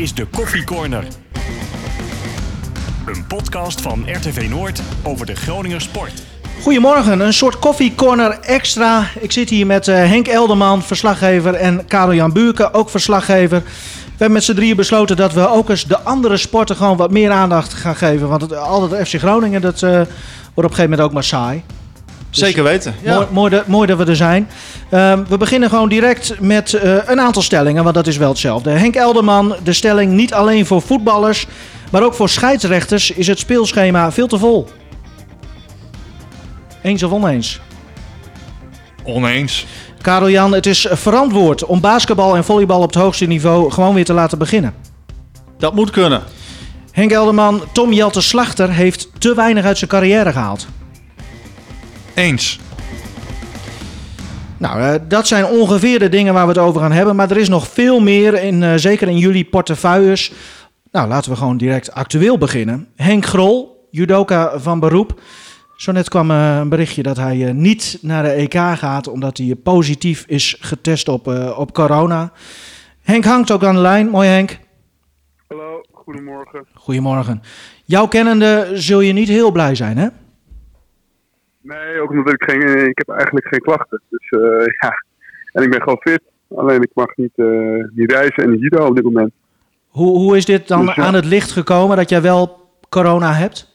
is de Koffie Corner. Een podcast van RTV Noord over de Groninger sport. Goedemorgen, een soort koffiecorner extra. Ik zit hier met eh, Henk Elderman, verslaggever, en Karel-Jan Buurke, ook verslaggever. We hebben met z'n drieën besloten dat we ook eens de andere sporten gewoon wat meer aandacht gaan geven. Want altijd FC Groningen, dat eh, wordt op een gegeven moment ook maar saai. Zeker weten. Ja. Mooi, mooi, dat, mooi dat we er zijn. Ehm, we beginnen gewoon direct met eh, een aantal stellingen, want dat is wel hetzelfde. Henk Elderman, de stelling niet alleen voor voetballers, maar ook voor scheidsrechters is het speelschema veel te vol. Eens of oneens? Oneens. Karel Jan, het is verantwoord om basketbal en volleybal op het hoogste niveau gewoon weer te laten beginnen. Dat moet kunnen. Henk Elderman, Tom Jelte Slachter heeft te weinig uit zijn carrière gehaald. Eens. Nou, eh, dat zijn ongeveer de dingen waar we het over gaan hebben. Maar er is nog veel meer, in, eh, zeker in jullie portefeuilles. Nou, laten we gewoon direct actueel beginnen. Henk Grol, judoka van beroep. Zo net kwam eh, een berichtje dat hij eh, niet naar de EK gaat... omdat hij positief is getest op, eh, op corona. Henk hangt ook aan de lijn. Mooi Henk. Hallo, goedemorgen. Goedemorgen. Jouw kennende zul je niet heel blij zijn, hè? Nee, ook omdat ik geen, eh, ik heb eigenlijk geen klachten. Dus eh, ja, en ik ben gewoon fit. Alleen ik mag niet, eh, niet reizen en niet judo op dit moment. Hoe, hoe is dit dan Dus aan het licht gekomen dat jij wel corona hebt?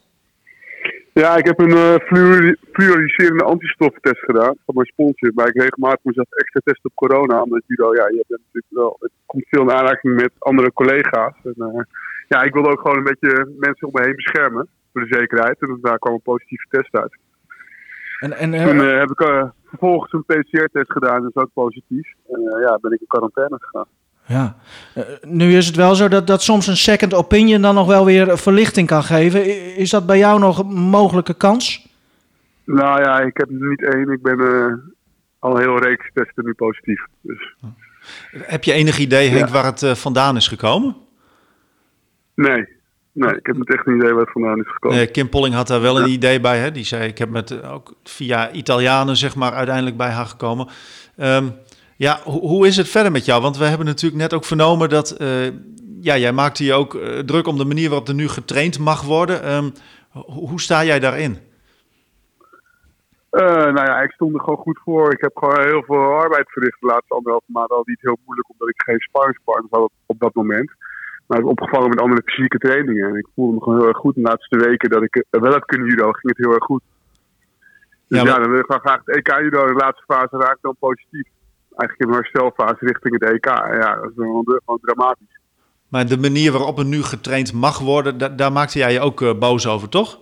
Ja, ik heb een eh fluori- fluoriserende antistoffentest gedaan van mijn sponsor. Waar ik regelmatig mezelf extra test op corona. Omdat judo, ja, je bent natuurlijk wel, het komt veel in aanraking met andere collega's. En, ja, ik wilde ook gewoon een beetje mensen om me heen beschermen. Voor de zekerheid. En daar kwam een positieve test uit. En, en, eh, Toen eh, heb ik eh, vervolgens een PCR-test gedaan, dat is ook positief. En eh, ja, ben ik in quarantaine gegaan. Ja, Eh, nu is het wel zo dat, dat soms een second opinion dan nog wel weer verlichting kan geven. Is dat bij jou nog een mogelijke kans? Nou ja, ik heb er niet één. Ik ben eh, al een heel reeks testen nu positief. Dus Heb je enig idee, Henk, Ja. waar het vandaan is gekomen? nee, nee, ik heb niet echt een idee waar het vandaan is gekomen. Kim Polling had daar wel een idee bij. Hè? Die zei, ik heb met, eh, ook via Italianen zeg maar, uiteindelijk bij haar gekomen. Ehm, ja, ho- hoe is het verder met jou? Want we hebben natuurlijk net ook vernomen dat... eh, ja, jij maakte je ook eh, druk om de manier waarop er nu getraind mag worden. Ehm, ho- hoe sta jij daarin? Eh, nou ja, ik stond er gewoon goed voor. Ik heb gewoon heel veel arbeid verricht de laatste anderhalve maand. Al niet heel moeilijk, omdat ik geen sparringspartners had op, op dat moment. Maar ik opgevangen met andere fysieke trainingen. En ik voelde me gewoon heel erg goed. De laatste weken dat ik eh, wel heb kunnen judo, ging het heel erg goed. Dus Ja, dan wil ik graag het EK judo in de laatste fase raakt dan positief. Eigenlijk in mijn herstelfase richting het EK. Ja, dat is gewoon, dramatisch. Maar de manier waarop er nu getraind mag worden, da- daar maakte jij je ook eh, boos over, toch?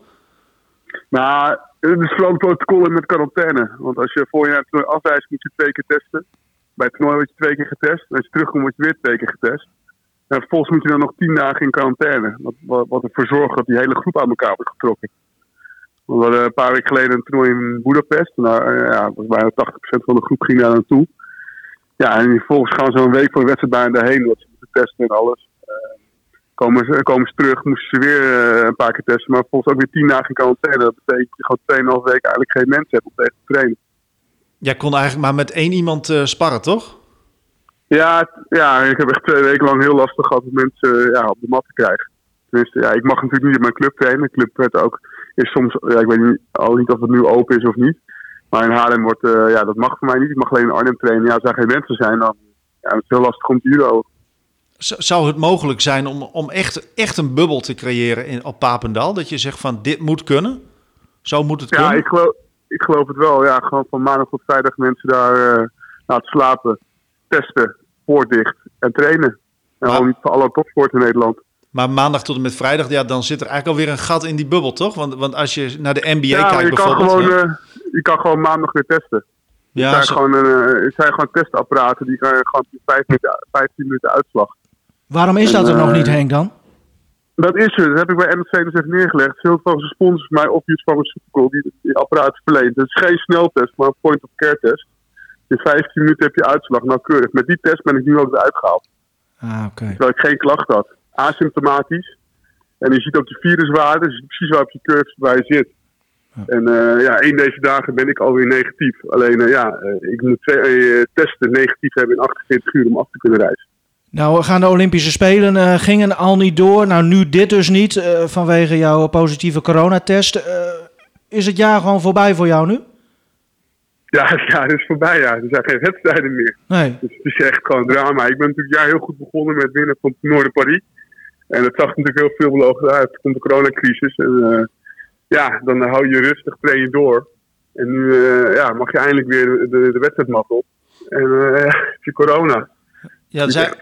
Nou, het is vooral het protocol met quarantaine. Want als je voor je naar het afreist, moet je twee keer testen. Bij het toernooi word je twee keer getest. En als je terugkomt, word je weer twee keer getest. En vervolgens moet je dan nog tien dagen in quarantaine. Wat, wat, ervoor zorgt dat die hele groep aan elkaar wordt getrokken. We hadden een paar weken geleden een toernooi in Budapest. Nou, eh, ja, dat was bijna 80% van de groep ging daar naartoe. Ja, en vervolgens gaan ze een week voor de wedstrijd bijna daarheen. Wat ze moeten testen en alles. Eh, komen, ze, komen ze terug, moesten ze weer eh, een paar keer testen. Maar vervolgens ook weer tien dagen in quarantaine. Dat betekent dat je gewoon 2,5 weken eigenlijk geen mensen hebt om tegen te trainen. Jij kon eigenlijk maar met één iemand eh, sparren, toch? Ja, het- ja, ik heb echt twee weken lang heel lastig gehad om mensen ja, op de mat te krijgen. Tenminste, ja, ik mag natuurlijk niet in mijn club trainen. De club werd ook, is soms, ja, ik weet niet, al niet of het nu open is of niet. Maar in Haarlem wordt, eh, ja, dat mag voor mij niet. Ik mag alleen in Arnhem trainen. Ja, als er geen mensen zijn, dan ja, het is heel lastig om te. Z- Zou het mogelijk zijn om, om echt, echt een bubbel te creëren in, op Papendal? Dat je zegt van dit moet kunnen? Zo moet het Ja, kunnen? ik geloof, ik geloof het wel. Ja, gewoon van maandag tot vrijdag mensen daar eh, laten slapen, testen, poort dicht en trainen. En Maar- gewoon niet voor alle topsport in Nederland. Maar maandag tot en met vrijdag, ja, dan zit er eigenlijk alweer een gat in die bubbel, toch? Want, want als je naar de NBA Ja, kijkt je kan, gewoon, ja. eh, je kan gewoon maandag weer testen. ja, het, zijn zo- gewoon, eh, het zijn gewoon testapparaten die gaan gewoon in vijf minuten, 15 minuten uitslag. Waarom is En, dat er nog eh, niet, Henk, dan? Dat is er. Dat heb ik bij MSC dus even neergelegd. Veel van zijn sponsors mij Obvious Pharmaceutical die die apparaten verleent. Het is geen sneltest, maar een point-of-care test. In 15 minuten heb je uitslag, nauwkeurig. Met die test ben ik nu ook uitgehaald. Ah, oké. Terwijl ik geen klacht had. Asymptomatisch. En je ziet ook de viruswaarde. Dus precies waar op je curve je zit. En eh, ja, één deze dagen ben ik alweer negatief. Alleen eh, ja, eh, ik moet twee testen negatief hebben in 48 uur om af te kunnen reizen. Nou gaan de Olympische Spelen gingen al niet door. Nou, nu dit dus niet vanwege jouw positieve coronatest. Is het jaar gewoon voorbij voor jou nu? Ja, het is voorbij. Ja. Er zijn geen wedstrijden meer. Nee. Dus het is echt gewoon drama. Ik ben natuurlijk jaar heel goed begonnen met winnen van het toernooi de Paris. En het zag natuurlijk heel veelbelovend uit. Toen komt de coronacrisis. En eh, ja, dan hou je rustig, train je door. En nu eh, ja, mag je eindelijk weer de, de, de wedstrijdmat op. En eh, ja, het is corona. Ja, dat is, echt,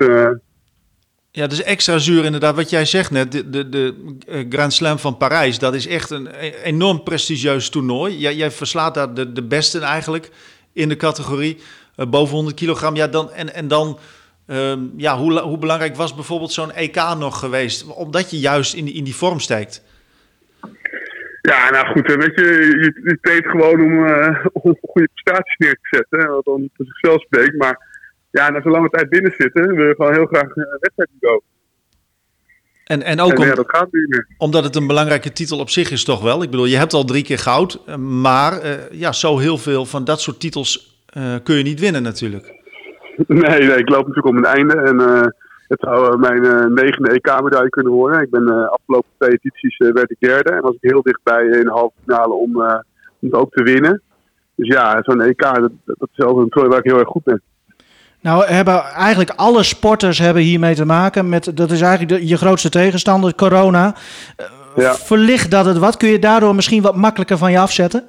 ja, is extra zuur inderdaad. Wat jij zegt net, de, de, de eh, Grand Slam van Parijs, dat is echt een e- enorm prestigieus toernooi. Jij, jij verslaat daar de, de besten eigenlijk in de categorie eh, boven 100 kilogram. Ja, dan, en, en dan, ehm, ja, hoe, hoe belangrijk was bijvoorbeeld zo'n EK nog geweest? Omdat je juist in in die vorm steekt. Ja, nou goed, eh, weet je, je, je gewoon om, om goede prestaties neer te zetten. hè, Wat dan voor zichzelf spreekt. Maar ja, na zo'n lange tijd binnen zitten, wil je gewoon heel graag een wedstrijd go. En, en ook En om, ja, dat gaat nu niet meer. omdat het een belangrijke titel op zich is toch wel. Ik bedoel, je hebt al drie keer goud. eh, Maar eh, ja, zo heel veel van dat soort titels eh, kun je niet winnen natuurlijk. Nee, nee, ik loop natuurlijk om een einde. En eh, het zou eh, mijn eh, negende EK-medaille kunnen worden. Ik ben afgelopen twee edities eh, werd ik derde. En was ik heel dichtbij in de halve finale om, eh, om het ook te winnen. Dus ja, zo'n EK, dat, dat is ook een toernooi waar ik heel erg goed ben. Nou, hebben eigenlijk alle sporters hebben hiermee te maken. Met, dat is eigenlijk de- je grootste tegenstander, corona. Eh, Ja. Verlicht dat het wat? Kun je daardoor misschien wat makkelijker van je afzetten?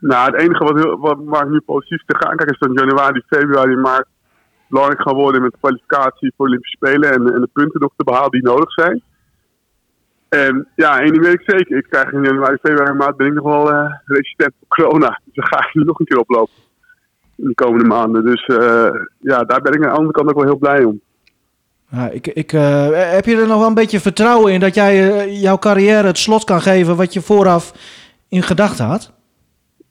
Nou, het enige wat, wat waar ik nu positief tegenaan kijk is dat januari, februari, maart belangrijk gaan worden met de kwalificatie voor de Olympische Spelen en, en de punten nog te behalen die nodig zijn. En ja, één ding weet ik zeker. Ik krijg in januari, februari, maart ben ik nog wel eh, resistent voor corona. Dus dan ga ik nu nog een keer oplopen de komende maanden. Dus eh, ja, daar ben ik aan de andere kant ook wel heel blij om. Ik, ik, eh, heb je er nog wel een beetje vertrouwen in dat jij eh, jouw carrière het slot kan geven wat je vooraf in gedachten had?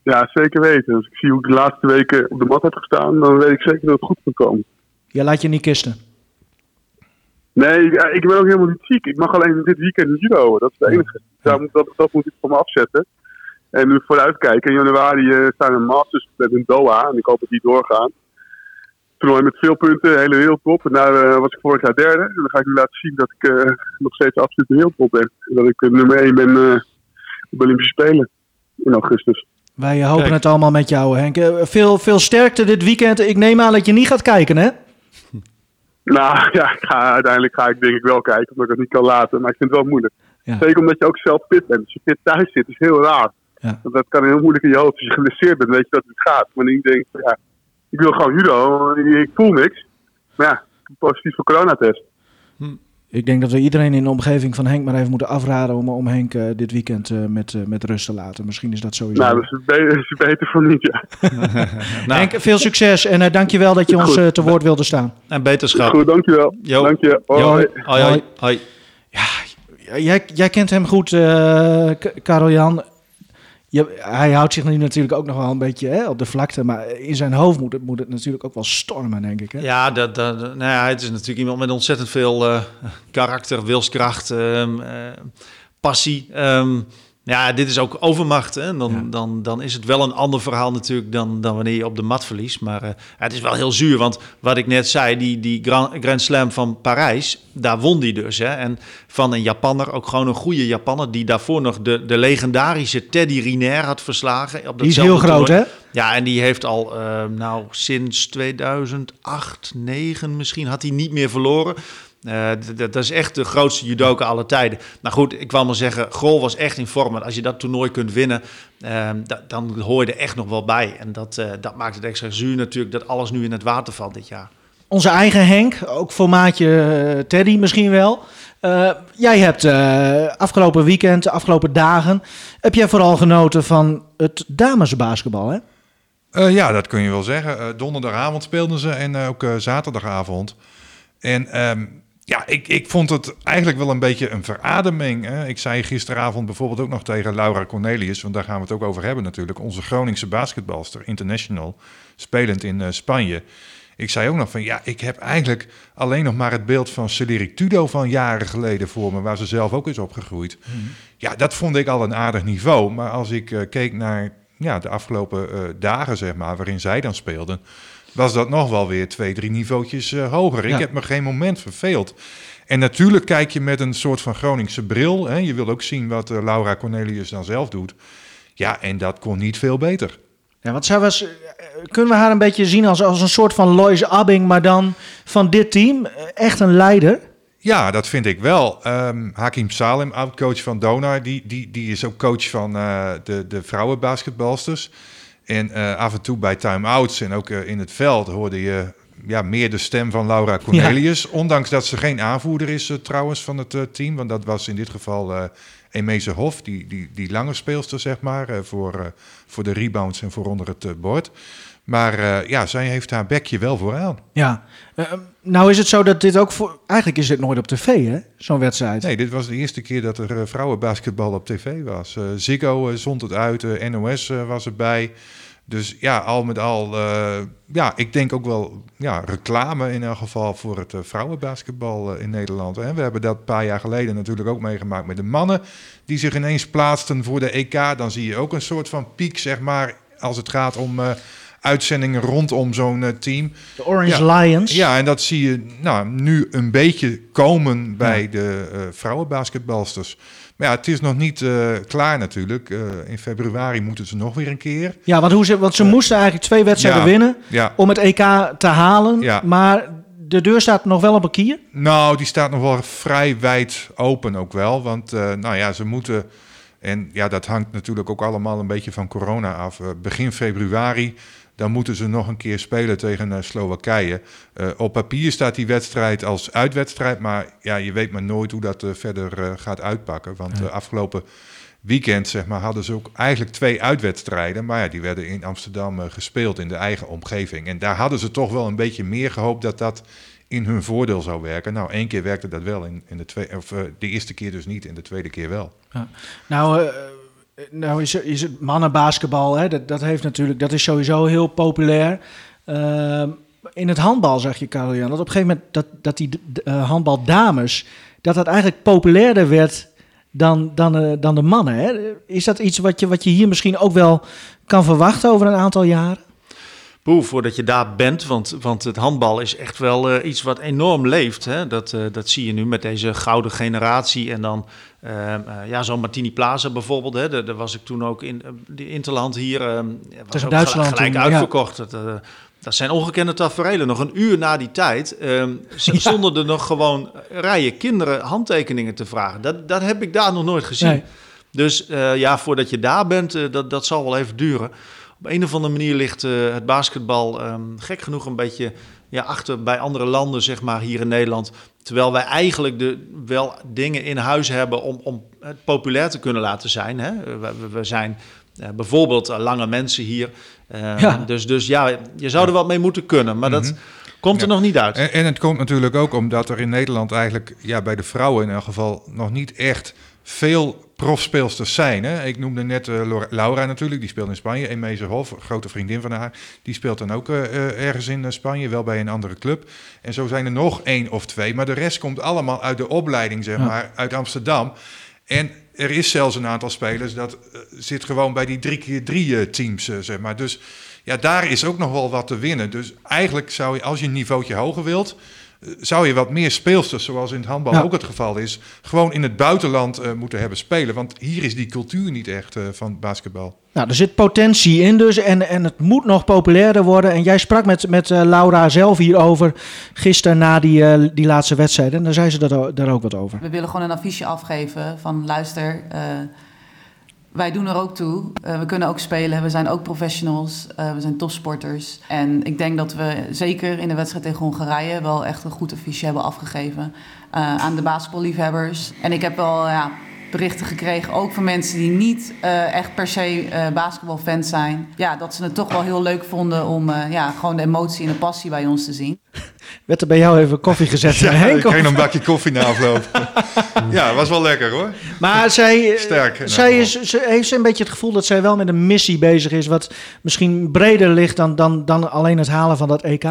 Ja, zeker weten. Als ik zie hoe ik de laatste weken op de mat heb gestaan, dan weet ik zeker dat het goed kan komen. Je laat je niet kisten. Nee, ik, ik ben ook helemaal niet ziek. Ik mag alleen dit weekend judo. Dat is het enige. Daar moet, dat, dat moet ik van me afzetten. En nu vooruitkijken. In januari eh, staan er masters met in Doha. En ik hoop dat die doorgaan. Toernooi met veel punten, hele wereldtop. En daar eh, was ik vorig jaar derde. En dan ga ik nu laten zien dat ik eh, nog steeds absoluut de wereldtop ben. En dat ik nummer 1 ben eh, op de Olympische Spelen in augustus. Wij hopen Kijk. het allemaal met jou, Henk. Veel, veel sterkte dit weekend. Ik neem aan dat je niet gaat kijken, hè? Nou ja, ik ga, uiteindelijk ga ik denk ik wel kijken, omdat ik het niet kan laten. Maar ik vind het wel moeilijk. Ja. Zeker omdat je ook zelf fit bent. Als je fit thuis zit, is heel raar. Ja. Want dat kan heel moeilijk in je hoofd. Als je geblesseerd bent, weet je dat het gaat. Maar ik denk, ja, ik wil gewoon judo. Ik voel niks. Maar ja, positief voor coronatest. Ik denk dat we iedereen in de omgeving van Henk maar even moeten afraden om, om Henk eh, dit weekend eh, met, eh, met rust te laten. Misschien is dat sowieso. Nou, dat is, be- dat is beter voor niet, ja. Nou, Henk, veel succes en uh, dankjewel dat je ons Goed. te woord wilde staan. en beterschap. Goed, dankjewel. Jo. Dank je. Jo. Hoi. Hoi, hoi, hoi. Ja, Jij, jij kent hem goed, eh Karel-Jan. Hij houdt zich nu natuurlijk ook nog wel een beetje hè, op de vlakte. Maar in zijn hoofd moet het, moet het natuurlijk ook wel stormen, denk ik. Hè? Ja, dat, dat, nou ja, het is natuurlijk iemand met ontzettend veel eh, karakter, wilskracht, ehm, eh, passie. Ehm, ja, dit is ook overmacht. Hè? Dan, Ja. dan, dan is het wel een ander verhaal natuurlijk dan, dan wanneer je op de mat verliest. Maar eh, het is wel heel zuur, want wat ik net zei, die, die Grand, Grand Slam van Parijs, daar won die dus. Hè? En van een Japanner, ook gewoon een goede Japanner, die daarvoor nog de, de legendarische Teddy Riner had verslagen. Op Die is heel groot, toernooi. hè? Ja, en die heeft al, eh, nou, sinds 2008, 9 misschien, had hij niet meer verloren. Eh, dat is echt de grootste judoka aller tijden. Nou goed, ik wou maar zeggen, Grol was echt in vorm. En als je dat toernooi kunt winnen, eh, da- dan hoor je er echt nog wel bij. En dat, eh, dat maakt het extra zuur natuurlijk, dat alles nu in het water valt dit jaar. Onze eigen Henk, ook formaatje eh, Teddy misschien wel. Eh, jij hebt eh, afgelopen weekend, de afgelopen dagen, heb jij vooral genoten van het damesbasketbal, hè? Eh, ja, dat kun je wel zeggen. Donderdagavond speelden ze en ook zaterdagavond. En ehm, ja, ik, ik vond het eigenlijk wel een beetje een verademing. Hè. Ik zei gisteravond bijvoorbeeld ook nog tegen Laura Cornelius, want daar gaan we het ook over hebben natuurlijk. Onze Groningse basketbalster, international, spelend in eh, Spanje. Ik zei ook nog van, ja, ik heb eigenlijk alleen nog maar het beeld van Celerik Tudo van jaren geleden voor me, waar ze zelf ook is opgegroeid. Ja, dat vond ik al een aardig niveau. Maar als ik eh, keek naar ja, de afgelopen eh, dagen, zeg maar, waarin zij dan speelden, was dat nog wel weer twee, drie niveautjes eh, hoger. Ja. Ik heb me geen moment verveeld. En natuurlijk kijk je met een soort van Groningse bril. Hè. Je wil ook zien wat eh, Laura Cornelius dan zelf doet. Ja, en dat kon niet veel beter. Ja, want zij was, eh, kunnen we haar een beetje zien als, als een soort van Lois Abbing, maar dan van dit team? Echt een leider. Ja, dat vind ik wel. Ehm, Hakim Salem, oud-coach van Donar, die, die, die is ook coach van de, de vrouwenbasketbalsters. En eh, af en toe bij time-outs en ook eh, in het veld hoorde je ja, meer de stem van Laura Cornelius. Ondanks dat ze geen aanvoerder is eh, trouwens van het team. Want dat was in dit geval eh Emese Hof, die, die, die lange speelster zeg maar. voor, voor de rebounds en voor onder het bord. Maar eh, ja, zij heeft haar bekje wel vooraan. Ja. Eh, nou is het zo dat dit ook voor... Eigenlijk is dit nooit op tv, hè? Zo'n wedstrijd. Nee, dit was de eerste keer dat er eh, vrouwenbasketbal op tv was. Eh Ziggo zond het uit, NOS was erbij. Dus ja, al met al, ja, ik denk ook wel ja, reclame in elk geval voor het vrouwenbasketbal in Nederland. Hè. We hebben dat een paar jaar geleden natuurlijk ook meegemaakt met de mannen die zich ineens plaatsten voor de EK. Dan zie je ook een soort van piek, zeg maar, als het gaat om uitzendingen rondom zo'n eh, team. De Orange Lions. Ja, en dat zie je nou, nu een beetje komen bij de eh vrouwenbasketbalsters. Maar ja, het is nog niet eh, klaar natuurlijk. In februari moeten ze nog weer een keer. Ja, want, hoe ze, want ze moesten eigenlijk twee wedstrijden Ja. winnen om het EK te halen. Ja. Maar de deur staat nog wel op een kier. nou, die staat nog wel vrij wijd open ook wel. Want nou ja, ze moeten... En ja, dat hangt natuurlijk ook allemaal een beetje van corona af. Begin februari, dan moeten ze nog een keer spelen tegen eh, Slowakije. Eh, op papier staat die wedstrijd als uitwedstrijd. Maar ja, je weet maar nooit hoe dat eh, verder gaat uitpakken. Want eh, afgelopen weekend zeg maar, hadden ze ook eigenlijk twee uitwedstrijden. Maar ja, die werden in Amsterdam gespeeld in de eigen omgeving. En daar hadden ze toch wel een beetje meer gehoopt dat dat in hun voordeel zou werken. Nou, één keer werkte dat wel, in, in de, twee, of, de eerste keer dus niet, in de tweede keer wel. Nou, eh, nou is, is het mannenbasketbal, hè? Dat, dat, heeft natuurlijk, dat is sowieso heel populair. Ehm, in het handbal zeg je, Karel-Jan, dat op een gegeven moment dat, dat die uh, handbaldames, dat dat eigenlijk populairder werd dan, dan, uh, dan de mannen. Hè? Is dat iets wat je, wat je hier misschien ook wel kan verwachten over een aantal jaren? Poeh, voordat je daar bent, want, want het handbal is echt wel uh, iets wat enorm leeft. Hè? Dat, uh, dat zie je nu met deze gouden generatie. En dan uh, ja, zo'n Martini Plaza bijvoorbeeld. Hè? Daar, daar, was ik toen ook in de Interland hier. Was het is in Duitsland gelijk, toen, uitverkocht. Ja. Dat, dat zijn ongekende tafereelen. Nog een uur na die tijd stonden ja. er nog gewoon rijen kinderen handtekeningen te vragen. Dat, dat heb ik daar nog nooit gezien. Nee. Dus ja, voordat je daar bent, dat, dat zal wel even duren op een of andere manier ligt uh, het basketbal um, gek genoeg een beetje ja, achter bij andere landen, zeg maar, hier in Nederland. Terwijl wij eigenlijk de, wel dingen in huis hebben om, om het populair te kunnen laten zijn. Hè? We, we zijn uh, bijvoorbeeld lange mensen hier. Ja. Dus, dus ja, je zou er wat mee moeten kunnen, maar dat... Mm -hmm. Komt er ja. nog niet uit. En, en, het komt natuurlijk ook omdat er in Nederland eigenlijk, ja, bij de vrouwen in elk geval, nog niet echt veel profspeelsters zijn. Hè? Ik noemde net uh, Laura natuurlijk, die speelt in Spanje. Emeze Hof, grote vriendin van haar, die speelt dan ook uh, ergens in Spanje, wel bij een andere club. En zo zijn er nog één of twee, maar de rest komt allemaal uit de opleiding, zeg maar, ja. uit Amsterdam. En er is zelfs een aantal spelers dat uh, zit gewoon bij die drie keer drie teams, zeg maar. Dus ja, daar is ook nog wel wat te winnen. Dus eigenlijk zou je, als je een niveautje hoger wilt, zou je wat meer speelsters, zoals in het handbal ja. ook het geval is, gewoon in het buitenland uh, moeten hebben spelen. Want hier is die cultuur niet echt uh, van basketbal. Nou, er zit potentie in dus en, en het moet nog populairder worden. En jij sprak met, met uh, Laura zelf hierover gisteren na die, die laatste wedstrijd. En daar zei ze dat, daar ook wat over. We willen gewoon een affiche afgeven van luister... wij doen er ook toe. Uh, we kunnen ook spelen. We zijn ook professionals. Uh, we zijn topsporters. En ik denk dat we zeker in de wedstrijd tegen Hongarije wel echt een goed affiche hebben afgegeven uh, aan de basketballiefhebbers. En ik heb wel ja, berichten gekregen, ook van mensen die niet echt per se basketbalfans zijn. Ja, dat ze het toch wel heel leuk vonden om ja, gewoon de emotie en de passie bij ons te zien. Werd er bij jou even koffie gezet? Ja, ik kreeg een bakje koffie na afloop. ja, was wel lekker hoor. Maar zij, Sterk, zij is, ze heeft ze een beetje het gevoel dat zij wel met een missie bezig is... wat misschien breder ligt dan, dan, dan alleen het halen van dat EK?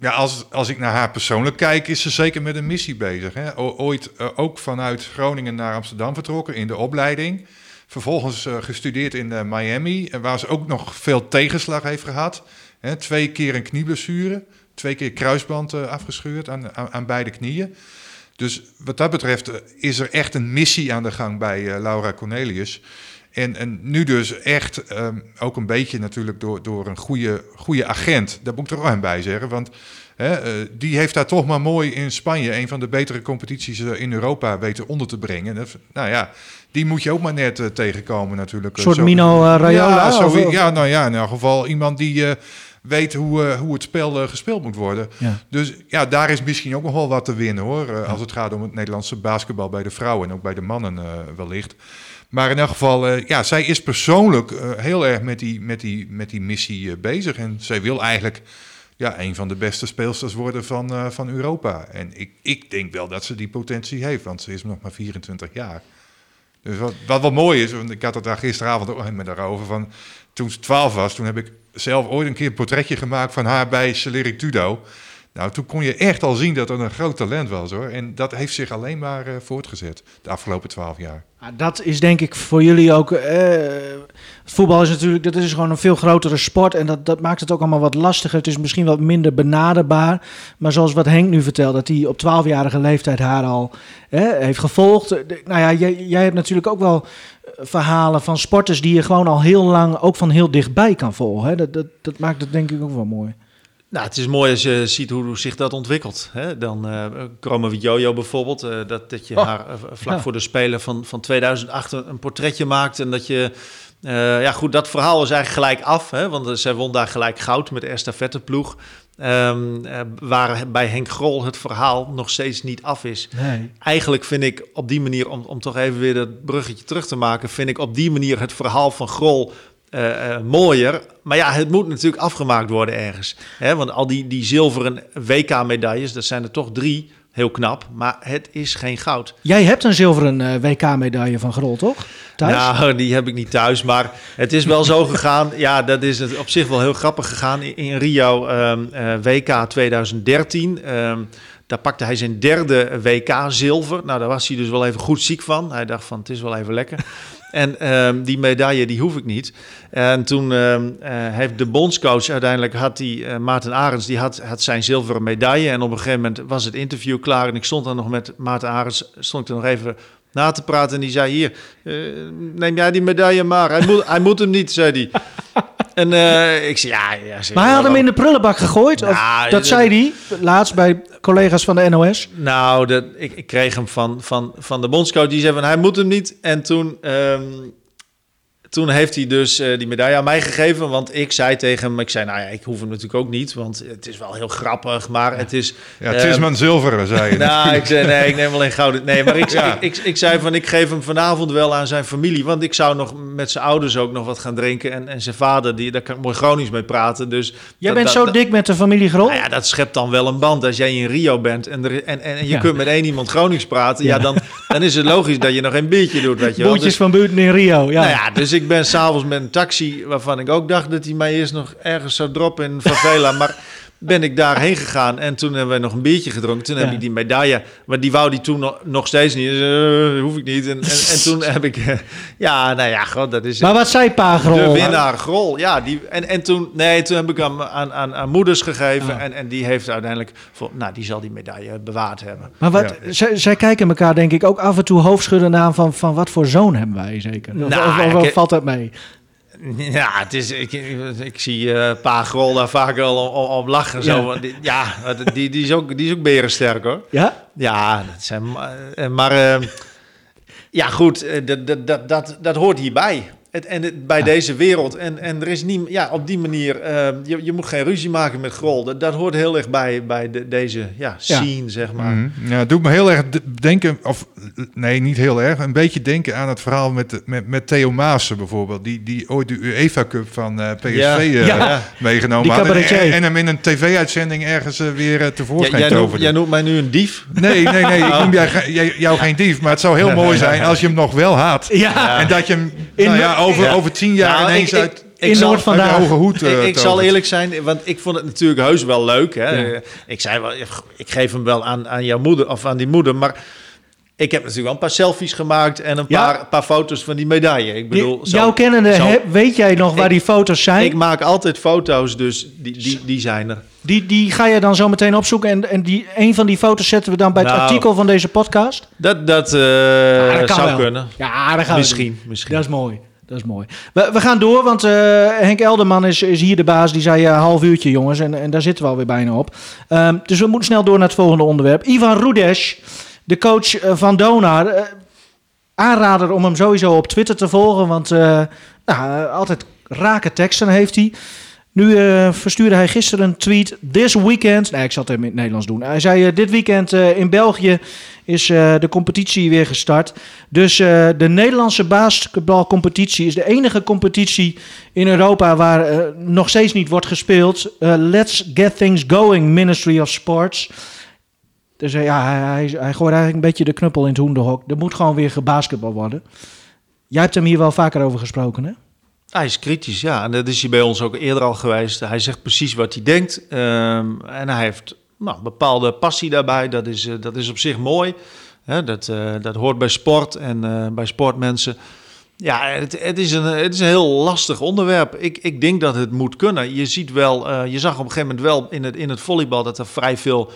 Ja, als, als ik naar haar persoonlijk kijk, is ze zeker met een missie bezig. Hè? Ooit uh, ook vanuit Groningen naar Amsterdam vertrokken in de opleiding. Vervolgens uh, gestudeerd in uh, Miami, waar ze ook nog veel tegenslag heeft gehad. Hè, twee keer een knieblessure, twee keer kruisband eh, afgescheurd aan, aan, aan beide knieën. Dus wat dat betreft eh, is er echt een missie aan de gang bij eh, Laura Cornelius. En, en nu dus echt ehm, ook een beetje natuurlijk door, door een goede, goede agent. Daar moet ik er wel aan bij zeggen. Want hè, eh, die heeft daar toch maar mooi in Spanje... een van de betere competities eh, in Europa weten onder te brengen. Dat, nou ja, die moet je ook maar net eh, tegenkomen natuurlijk. Een soort Zo- Mino eh, Raiola? Ja, zo- of- of- ja, nou ja, in elk geval iemand die weet hoe, hoe het spel gespeeld moet worden. Ja. Dus ja, daar is misschien ook nog wel wat te winnen hoor. Als het gaat om het Nederlandse basketbal bij de vrouwen en ook bij de mannen wellicht. Maar in elk geval, eh, ja, zij is persoonlijk eh, heel erg met die, met die, met die missie eh, bezig. En zij wil eigenlijk ja, een van de beste speelsters worden van, van Europa. En ik, ik denk wel dat ze die potentie heeft, want ze is nog maar 24 jaar. Dus wat, wat wel mooi is, want ik had het daar gisteravond ook met daarover, van toen ze 12 was, toen heb ik zelf ooit een keer een portretje gemaakt van haar bij Celerik Tudo. Nou, toen kon je echt al zien dat er een groot talent was hoor. En dat heeft zich alleen maar eh, voortgezet de afgelopen 12 jaar. Ah, Dat is denk ik voor jullie ook. eh, voetbal is natuurlijk, dat is gewoon een veel grotere sport. En dat, dat maakt het ook allemaal wat lastiger. Het is misschien wat minder benaderbaar. Maar zoals wat Henk nu vertelt, dat hij op 12-jarige leeftijd haar al heeft gevolgd. Nou ja, jij, jij hebt natuurlijk ook wel eh, verhalen van sporters die je gewoon al heel lang ook van heel dichtbij kan volgen. Hè? Dat, dat, dat maakt het denk ik ook wel mooi. Nou, het is mooi als je ziet hoe, hoe zich dat ontwikkelt. Hè? Dan uh, Kromo Jojo bijvoorbeeld, uh, dat, dat je Oh, haar uh, vlak ja. voor de Spelen van, van 2008 een, portretje maakt. En dat je, ja goed, dat verhaal is eigenlijk gelijk af. Hè? Want zij won daar gelijk goud met de estafetteploeg. Um, uh, waar bij Henk Grol het verhaal nog steeds niet af is. Nee. Eigenlijk vind ik op die manier, om, om toch even weer dat bruggetje terug te maken, vind ik op die manier het verhaal van Grol uh, uh, mooier. Maar ja, het moet natuurlijk afgemaakt worden ergens. Hè? Want al die, die zilveren WK-medailles, dat zijn er toch drie. Heel knap, maar het is geen goud. Jij hebt een zilveren uh, WK-medaille van Grol, toch? Thuis? Nou, die heb ik niet thuis, maar het is wel zo gegaan. Ja, dat is het op zich wel heel grappig gegaan. In, in Rio um, uh, WK 2013, um, daar pakte hij zijn derde WK-zilver. Nou, daar was hij dus wel even goed ziek van. Hij dacht van, het is wel even lekker. En um, die medaille, die hoef ik niet. En toen um, uh, heeft de bondscoach uiteindelijk, had die, uh, Maarten Arends, die had, had zijn zilveren medaille. En op een gegeven moment was het interview klaar. En ik stond dan nog met Maarten Arends, stond ik er nog even na te praten. En die zei, hier, uh, neem jij die medaille maar. Hij moet, hij moet hem niet, zei hij. En uh, ik zei, ja... ja maar hij had hem in de prullenbak gegooid? Nou, of, dat zei hij laatst bij collega's van de NOS? Nou, ik, ik kreeg hem van, van, van de bondscoach. Die zei van, hij moet hem niet. En toen... Um, toen heeft hij dus uh, die medaille aan mij gegeven. Want ik zei tegen hem, ik zei, nou ja, ik hoef hem natuurlijk ook niet. Want het is wel heel grappig, maar het is... Ja, het is mijn zilveren, zei je. nou, ik zei, nee, ik neem alleen gouden. Nee, maar ik, ja. ik, ik, ik, zei van, ik geef hem vanavond wel aan zijn familie. Want ik zou nog met zijn ouders ook nog wat gaan drinken. En, en zijn vader, die, daar kan ik mooi Gronings mee praten. Dus Jij dat, bent zo dat, dik met de familie Grol? Nou ja, dat schept dan wel een band. Als jij in Rio bent en, er, en, en, en je ja. kunt met één iemand Gronings praten... Ja, ja dan, dan is het logisch dat je nog een biertje doet, weet je wel. Boetjes dus, van buiten in Rio, ja. Nou ja, dus ik ben s'avonds met een taxi waarvan ik ook dacht dat hij mij eerst nog ergens zou droppen in favela. maar ben ik daarheen gegaan en toen hebben we nog een biertje gedronken. Toen ja. heb ik die medaille, maar die wou die toen nog, nog steeds niet. Dus, uh, hoef ik niet. En, en, en toen heb ik, uh, ja, nou ja, god, dat is. Maar wat zei Pa Grol? De winnaar Grol, ja. Die, en, en toen, nee, toen heb ik hem aan, aan, aan moeders gegeven en, en die heeft uiteindelijk, voor, nou, die zal die medaille bewaard hebben. Maar wat, ja. zij, zij, kijken elkaar denk ik ook af en toe hoofdschuddend aan van, van wat voor zoon hebben wij zeker? Of, nou, of, of, of valt dat mee? Ja, het is, ik, ik zie uh, Pa Grol daar vaak wel om, om lachen. Zo. Ja, die, ja die, die, is ook, die is ook berensterk hoor. Ja? Ja, dat zijn, maar uh, ja goed, eh, dat, dat, dat, dat, dat hoort hierbij. Het, en het, bij ja. deze wereld. En, en er is niet, ja, op die manier, uh, je, je moet geen ruzie maken met Grol. Dat, dat hoort heel erg bij, bij de, deze ja, scene, ja. zeg maar. Mm -hmm. Ja, het doet me heel erg denken, of nee, niet heel erg, een beetje denken aan het verhaal met, met, met Theo Maassen bijvoorbeeld. Die, die ooit de UEFA Cup van uh, PSV ja. Uh, ja. meegenomen had. En, en, hem in een tv-uitzending ergens uh, weer tevoorschijn jij, toverde. Jij noemt mij nu een dief? Nee, nee, nee, ik noem jou, jou, jou geen dief. Maar het zou heel mooi zijn als je hem nog wel. Ja. En dat je hem, nou ja, over, ja. over tien jaar nou, ineens ik, uit... Ik, in Noord vandaag. hoge hoed. Uh, ik, ik zal eerlijk zijn, want ik vond het natuurlijk heus wel leuk. Hè? Ja. Ik zei wel, ik geef hem wel aan, aan jouw moeder of aan die moeder, maar Ik heb natuurlijk wel een paar selfies gemaakt en een Ja? paar, paar foto's van die medaille. Ik bedoel, zo- jouw kennende, zo- he- weet jij nog waar Ik- die foto's zijn? Ik maak altijd foto's, dus die, die, die zijn er. die, die ga je dan zo meteen opzoeken. En, en die, een van die foto's zetten we dan bij het Nou. artikel van deze podcast. Dat, dat, eh, Ja, dat zou wel. kunnen. Ja, daar gaan we Misschien, doen. misschien. Dat is mooi. Dat is mooi. We, gaan door, want eh, Henk Elderman is, is hier de baas. Die zei een half uurtje, jongens. En, en daar zitten we alweer bijna op. Ehm, dus we moeten snel door naar het volgende onderwerp. Ivan Rudesh, de coach eh, van Donar. eh, aanrader om hem sowieso op Twitter te volgen. Want nou, altijd rake teksten heeft hij. Nu eh, verstuurde hij gisteren een tweet. This weekend. Nee, ik zal het hem in het Nederlands doen. Hij zei: eh, Dit weekend eh, in België is de competitie weer gestart. Dus de Nederlandse basketbalcompetitie is de enige competitie in Europa waar nog steeds niet wordt gespeeld. Let's get things going, Ministry of Sports. Dus ja, hij, hij, hij gooit eigenlijk een beetje de knuppel in het hoenderhok. Er moet gewoon weer gebasketbal worden. Jij hebt hem hier wel vaker over gesproken, hè? Hij is kritisch, ja. En dat is hij bij ons ook eerder al geweest. Hij zegt precies wat hij denkt. Ehm, en hij heeft nou, een bepaalde passie daarbij. Dat is, eh, dat is op zich mooi. Dat, eh, dat hoort bij sport en eh, bij sportmensen. Ja, het, het, is een, het is een heel lastig onderwerp. Ik, ik denk dat het moet kunnen. Je ziet wel, je zag op een gegeven moment wel in het, in het volleybal dat er vrij veel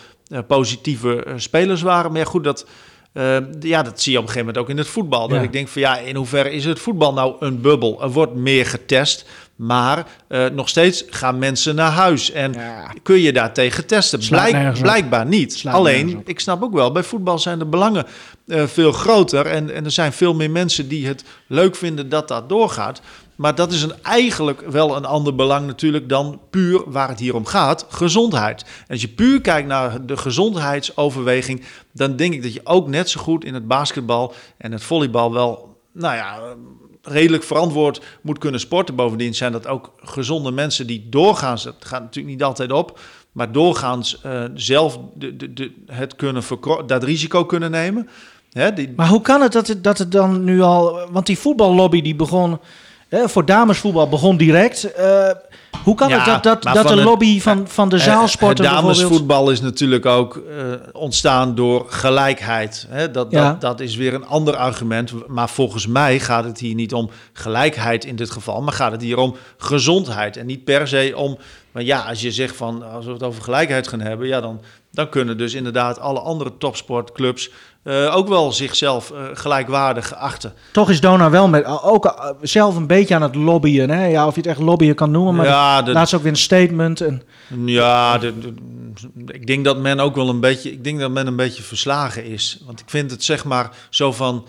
positieve spelers waren. Maar ja, goed, dat, eh, ja, dat zie je op een gegeven moment ook in het voetbal. Dat Ja. ik denk van ja, in hoeverre is het voetbal nou een bubbel? Er wordt meer getest, maar eh, nog steeds gaan mensen naar huis. En Ja. kun je daartegen testen? Blijk- blijkbaar niet. Slaat Alleen, ik snap ook wel, bij voetbal zijn de belangen eh, veel groter. En, en er zijn veel meer mensen die het leuk vinden dat dat doorgaat. Maar dat is een, eigenlijk wel een ander belang natuurlijk dan puur waar het hier om gaat, gezondheid. En als je puur kijkt naar de gezondheidsoverweging, dan denk ik dat je ook net zo goed in het basketbal en het volleybal wel, nou ja, redelijk verantwoord moet kunnen sporten. Bovendien zijn dat ook gezonde mensen die doorgaans, het gaat natuurlijk niet altijd op, maar doorgaans eh, zelf de, de, de, het kunnen dat risico kunnen nemen. Hè, die, Maar hoe kan het dat het, dat het dan nu al... Want die voetballobby die begon... Hè, voor damesvoetbal begon direct. Eh, hoe kan Ja, het dat, dat, dat de het- lobby van, van de Eh, zaalsporten Het bijvoorbeeld... damesvoetbal is natuurlijk ook eh, ontstaan door gelijkheid. Hè? Dat, Ja. dat, dat is weer een ander argument. Maar volgens mij gaat het hier niet om gelijkheid in dit geval, maar gaat het hier om gezondheid. En niet per se om. Maar ja, als je zegt van als we het over gelijkheid gaan hebben, ja, dan, dan kunnen dus inderdaad alle andere topsportclubs eh, ook wel zichzelf eh, gelijkwaardig achten. Toch is Dona wel met, ook eh, zelf een beetje aan het lobbyen. Hè? Ja, of je het echt lobbyen kan noemen. Maar Ja, de- laatst ook weer een statement. En, Ja, de, de- ik denk dat men ook wel een beetje, ik denk dat men een beetje verslagen is. Want ik vind het zeg maar zo van,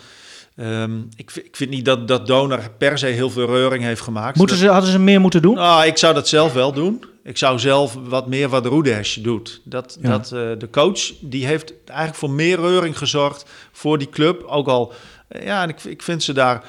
ehm, ik, vind- ik vind niet dat, dat Donor per se heel veel reuring heeft gemaakt. moeten ze, hadden ze meer moeten doen? Nou, ik zou dat zelf wel doen. Ik zou zelf wat meer wat Roedesh doet. Dat, Ja. dat eh, de coach, die heeft eigenlijk voor meer reuring gezorgd voor die club. Ook al, eh, ja, en ik, ik vind ze daar...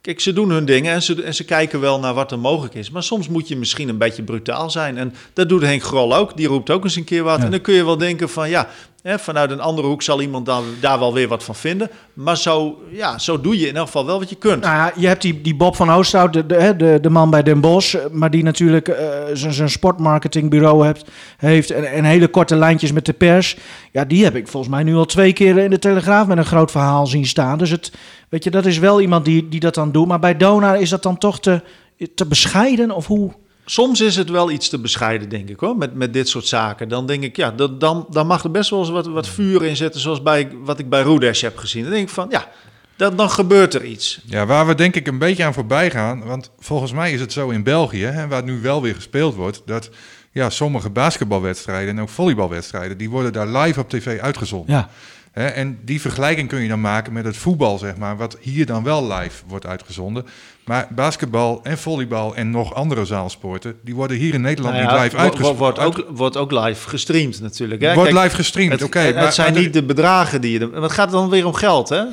Kijk, ze doen hun dingen en ze, en ze kijken wel naar wat er mogelijk is. Maar soms moet je misschien een beetje brutaal zijn. En dat doet Henk Grol ook. Die roept ook eens een keer wat. Ja. En dan kun je wel denken van, ja, vanuit een andere hoek zal iemand dan, daar wel weer wat van vinden. Maar zo, ja, zo doe je in elk geval wel wat je kunt. Nou ja, je hebt die, die Bob van Oosthout, de, de, de, man bij Den Bosch, eh, maar die natuurlijk eh, zijn sportmarketingbureau hebt, heeft en, en hele korte lijntjes met de pers. Ja, die heb ik volgens mij nu al twee keer in de Telegraaf met een groot verhaal zien staan. Dus het, weet je, dat is wel iemand die, die dat dan doet. Maar bij Dona is dat dan toch te, te bescheiden of hoe? Soms is het wel iets te bescheiden, denk ik hoor, met, met dit soort zaken. Dan denk ik, ja, dat, dan, dan mag er best wel eens wat, wat vuur in zitten, zoals bij wat ik bij Roedesh heb gezien. Dan denk ik van, ja, dat, dan gebeurt er iets. Ja, waar we denk ik een beetje aan voorbij gaan. Want volgens mij is het zo in België, hè, waar nu wel weer gespeeld wordt, dat ja, sommige basketbalwedstrijden en ook volleybalwedstrijden, die worden daar live op tv uitgezonden. Ja, Hè, en die vergelijking kun je dan maken met het voetbal, zeg maar, wat hier dan wel live wordt uitgezonden. Maar basketbal en volleybal en nog andere zaalsporten, die worden hier in Nederland Nou niet live uitgezonden. wordt, ook, wordt ook live gestreamd natuurlijk. Hè? Wordt Kijk, live gestreamd, Het, oké. het, maar- zijn maar niet de bedragen die je... Want het gaat dan weer om geld, hè?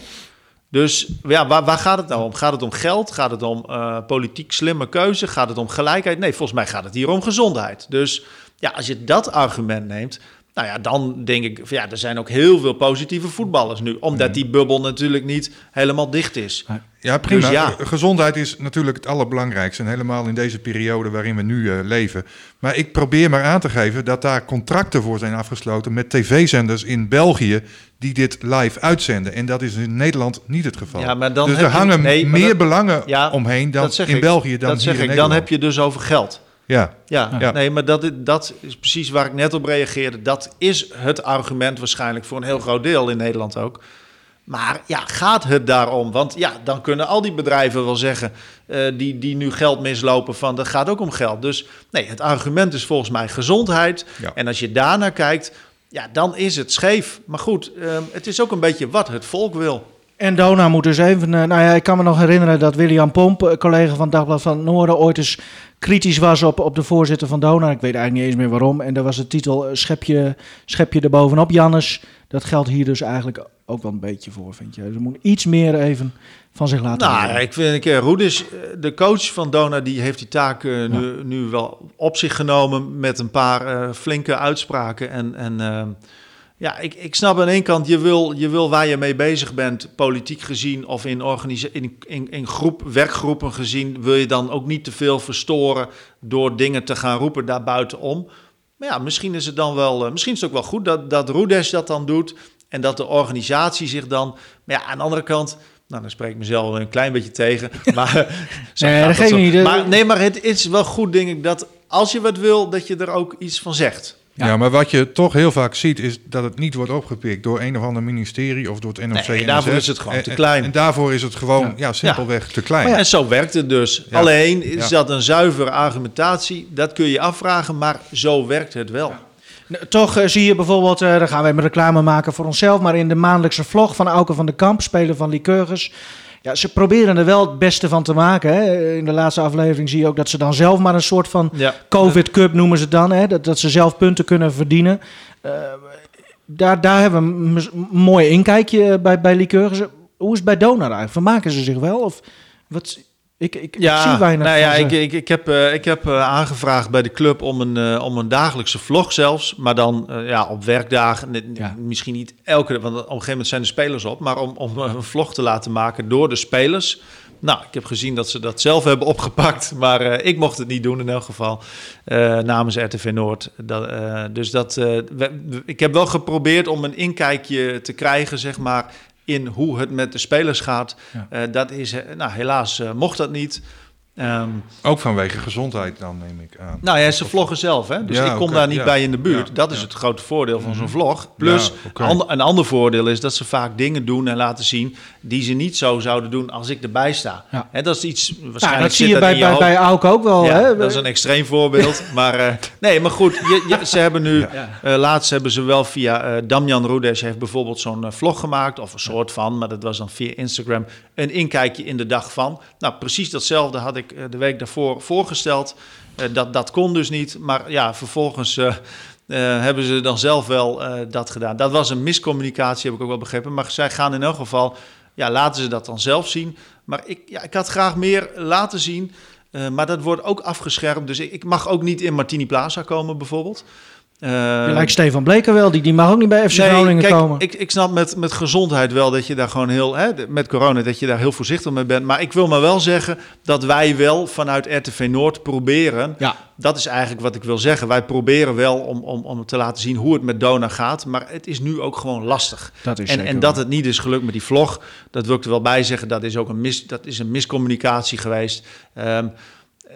Dus ja, waar, waar gaat het nou om? Gaat het om geld? Gaat het om eh, politiek slimme keuze? Gaat het om gelijkheid? Nee, volgens mij gaat het hier om gezondheid. Dus ja, als je dat argument neemt... Nou ja, dan denk ik, van ja, er zijn ook heel veel positieve voetballers nu. Omdat die bubbel natuurlijk niet helemaal dicht is. Ja, prima. Dus ja. Gezondheid is natuurlijk het allerbelangrijkste. En helemaal in deze periode waarin we nu eh, leven. Maar ik probeer maar aan te geven dat daar contracten voor zijn afgesloten met tv-zenders in België. die dit live uitzenden. En dat is in Nederland niet het geval. Ja, maar dan dus er heb je- hangen nee, maar meer dat- belangen Ja, omheen dan in ik. België dan dat zeg hier ik. Dan heb je dus over geld. Ja, Ja, Ja. nee, maar dat, dat is precies waar ik net op reageerde. Dat is het argument waarschijnlijk voor een heel groot deel in Nederland ook. Maar ja, gaat het daarom? Want ja, dan kunnen al die bedrijven wel zeggen eh, die, die nu geld mislopen van dat gaat ook om geld. Dus nee, het argument is volgens mij gezondheid. Ja. En als je daarnaar kijkt, ja, dan is het scheef. Maar goed, ehm, het is ook een beetje wat het volk wil. En Dona moet dus even... eh, nou ja, ik kan me nog herinneren dat William Pomp, eh, collega van Dagblad van het Noorden... ooit eens kritisch was op, op de voorzitter van Dona. Ik weet eigenlijk niet eens meer waarom. En daar was de titel eh, schep je, schep je er bovenop, Jannes. Dat geldt hier dus eigenlijk ook wel een beetje voor, vind je. Ze moet iets meer even van zich laten Nou, ik vind ik, Roedis, de coach van Dona, die heeft die taak nu, nu wel op zich genomen met een paar flinke uitspraken. En, en ja, ik, ik snap aan één kant, je wil, je wil waar je mee bezig bent, politiek gezien of in, in, in, in groep, werkgroepen gezien, wil je dan ook niet te veel verstoren door dingen te gaan roepen daarbuitenom. Maar ja, misschien is het dan wel, eh, misschien is het ook wel goed dat, dat Roedes dat dan doet en dat de organisatie zich dan. Maar ja, aan de andere kant, nou, dan spreek ik mezelf een klein beetje tegen. Maar, Nee, dat geeft niet. Maar nee, maar het is wel goed, denk ik, dat als je wat wil, dat je er ook iets van zegt. Ja. maar wat je toch heel vaak ziet, is dat het niet wordt opgepikt door een of ander ministerie of door het NOC. Nee, NSF. daarvoor is het gewoon En- te en- klein. En, daarvoor is het gewoon ja. simpelweg te klein. En zo werkt het dus. Ja. Alleen is Ja. dat een zuivere argumentatie. Dat kun je afvragen, maar zo werkt het wel. Toch eh, zie je bijvoorbeeld, eh dan gaan we even reclame maken voor onszelf, maar in de maandelijkse vlog van Auke van de Kamp, speler van Lycurgus. Ja, ze proberen er wel het beste van te maken. Hè. In de laatste aflevering zie je ook dat ze dan zelf maar een soort van Ja. COVID Cup noemen ze dan. Hè. Dat, dat ze zelf punten kunnen verdienen. Eh, daar, daar hebben we een mooi inkijkje bij, bij Lycurgus. Hoe is het bij Donar eigenlijk? Vermaken ze zich wel? Of wat? Ik, ik, ik zie weinig nou ja, ik, ik, ik heb, eh, ik heb eh, aangevraagd bij de club om een, eh, om een dagelijkse vlog zelfs. Maar dan ja, op werkdagen. Ja. Misschien niet elke, want op een gegeven moment zijn de spelers op. Maar om, om een vlog te laten maken door de spelers. Nou, ik heb gezien dat ze dat zelf hebben opgepakt. Maar ik mocht het niet doen in elk geval. eh, namens RTV Noord. Dat, dus dat, we- ik heb wel geprobeerd om een inkijkje te krijgen, zeg maar. In hoe het met de spelers gaat. Ja. Eh, dat is, eh, nou, helaas eh, mocht dat niet. Ehm, Ook vanwege gezondheid dan, neem ik aan. nou ja, ze vloggen zelf, hè? dus Ja, ik kom daar niet ja. bij in de buurt. Ja, dat is ja. het grote voordeel van zo'n vlog. Plus, Ja, oké. ander- een ander voordeel is dat ze vaak dingen doen en laten zien... die ze niet zo zouden doen als ik erbij sta. Ja. Hè, dat is iets, waarschijnlijk dat zie je bij, bij, bij Auke ook wel. Ja, hè? dat is een extreem voorbeeld. maar eh, nee, maar goed, je, je- ze hebben nu. eh, laatst hebben ze wel via eh Damjan Roedes heeft bijvoorbeeld zo'n vlog gemaakt, of een soort van, maar dat was dan via Instagram. Een inkijkje in de dag van. Nou, precies datzelfde had ik eh, de week daarvoor voorgesteld. Eh, dat, dat kon dus niet. Maar ja, vervolgens. eh, hebben ze dan zelf wel dat gedaan. Dat was een miscommunicatie, heb ik ook wel begrepen. Maar zij gaan in elk geval, ja, laten ze dat dan zelf zien. Maar ik, ja, ik had graag meer laten zien. Maar dat wordt ook afgeschermd. Dus ik, ik mag ook niet in Martini Plaza komen, bijvoorbeeld. Je lijkt Stefan Bleker wel, die, die mag ook niet bij FC Groningen kijk, komen. Ik, ik snap met, met gezondheid wel dat je daar gewoon heel, hè, met corona, dat je daar heel voorzichtig mee bent. Maar ik wil maar wel zeggen dat wij wel vanuit RTV Noord proberen. Ja. Dat is eigenlijk wat ik wil zeggen. Wij proberen wel om, om, om te laten zien hoe het met Dona gaat. Maar het is nu ook gewoon lastig. Dat is en, en dat het niet is gelukt met die vlog, dat wil ik er wel bij zeggen. Dat is ook een, mis, dat is een miscommunicatie geweest. Ehm,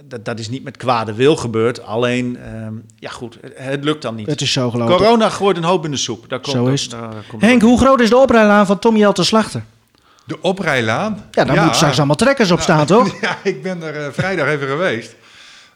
dat, dat is niet met kwade wil gebeurd. Alleen, ehm, ja goed, het, het lukt dan niet. Het is zo gelopen. Corona gooit een hoop in de soep. Daar komt Zo is het. daar komt Henk, hoe groot is de oprijlaan van Tommy Jelte Slachter? De oprijlaan. Ja, daar moeten straks allemaal trekkers op staan, toch? Ja, ik ben er eh, vrijdag even geweest.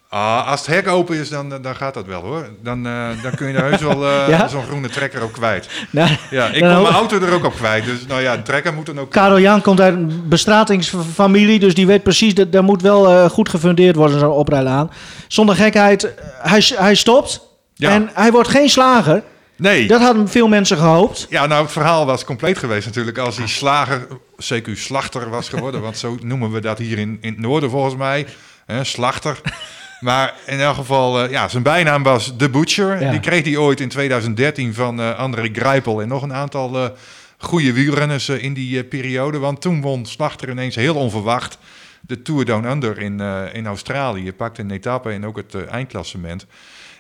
Ah, als het hek open is, dan, dan gaat dat wel hoor. Dan, eh, dan kun je er heus wel eh, Ja? zo'n groene trekker op kwijt. Nou, Ja, ik kom mijn auto er ook op kwijt. Dus nou ja, de trekker moet dan ook... Karel Jan komt uit een bestratingsfamilie, dus die weet precies dat daar moet wel eh, goed gefundeerd worden, zo'n oprijlaan. Zonder gekheid, hij, hij stopt Ja. en hij wordt geen slager. Nee. Dat hadden veel mensen gehoopt. Ja, nou, het verhaal was compleet geweest natuurlijk als hij slager, CQ slachter was geworden. want zo noemen we dat hier in, in het noorden volgens mij. Hè, slachter. Maar in elk geval, eh, ja, zijn bijnaam was The Butcher. Ja. Die kreeg hij ooit in 2013 van eh André Greipel en nog een aantal eh goede wielrenners in die periode. Want toen won Slachter ineens heel onverwacht de Tour Down Under in, in Australië. Pakte een etappe en ook het eindklassement.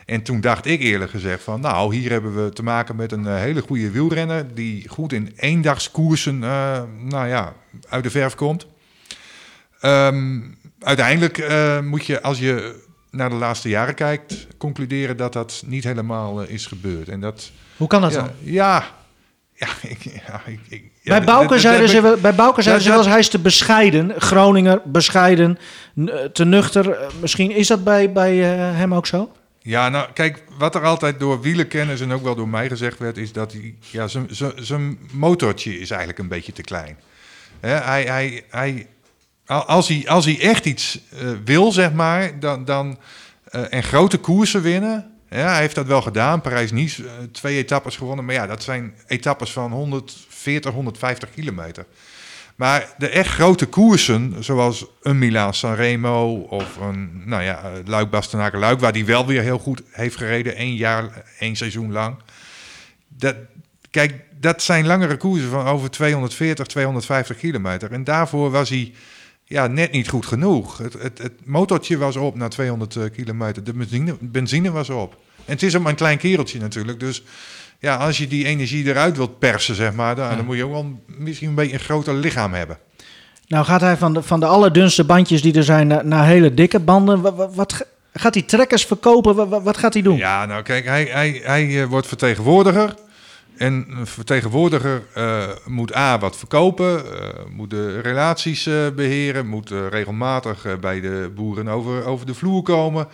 En toen dacht ik eerlijk gezegd van, nou, hier hebben we te maken met een hele goede wielrenner die goed in eendagskoersen, uh, nou ja, uit de verf komt. Ehm, uiteindelijk uh, moet je, als je naar de laatste jaren kijkt, concluderen dat dat niet helemaal is gebeurd. En dat, Hoe kan dat ja, dan? Ja, ja, ik, ja, ik, ik, ja, bij Bouke zeiden ze, wel- bij Bouke zeiden ze wel eens, hij is te bescheiden. Groninger, bescheiden, n- te nuchter. Eh, Misschien is dat bij, bij eh, hem ook zo? Ja, nou kijk, wat er altijd door wielerkenners en ook wel door mij gezegd werd, is dat hij, ja, zijn- motortje is eigenlijk een beetje te klein. Hij, hij, hij, als, hij, als hij echt iets eh, wil, zeg maar, dan, dan, eh, en grote koersen winnen. Ja, hij heeft dat wel gedaan. Parijs-Nice, eh, twee etappes gewonnen. Maar ja, dat zijn etappes van 140, 150 kilometer. Maar de echt grote koersen, zoals een Milaan Sanremo of een nou ja, eh, Luik Bastenaken Luik, waar die wel weer heel goed heeft gereden, één jaar, één seizoen lang. Dat, kijk, dat zijn langere koersen van over 240, 250 kilometer. En daarvoor was hij ja, net niet goed genoeg. Het, het, het motortje was op na 200 eh, kilometer, de benzine, benzine was op. En het is maar een klein kereltje natuurlijk, dus ja, als je die energie eruit wilt persen, zeg maar, dan, dan moet je ook wel misschien een beetje een groter lichaam hebben. Nou gaat hij van de, van de allerdunste bandjes die er zijn naar, naar hele dikke banden. Wat, wat, wat ga- gaat hij trekkers verkopen? Wat, wat, wat gaat hij doen? Ja, nou kijk, hij, hij, hij eh, wordt vertegenwoordiger. En een vertegenwoordiger eh, moet A, wat verkopen, eh, moet de relaties eh, beheren, moet regelmatig bij de boeren over, over de vloer komen,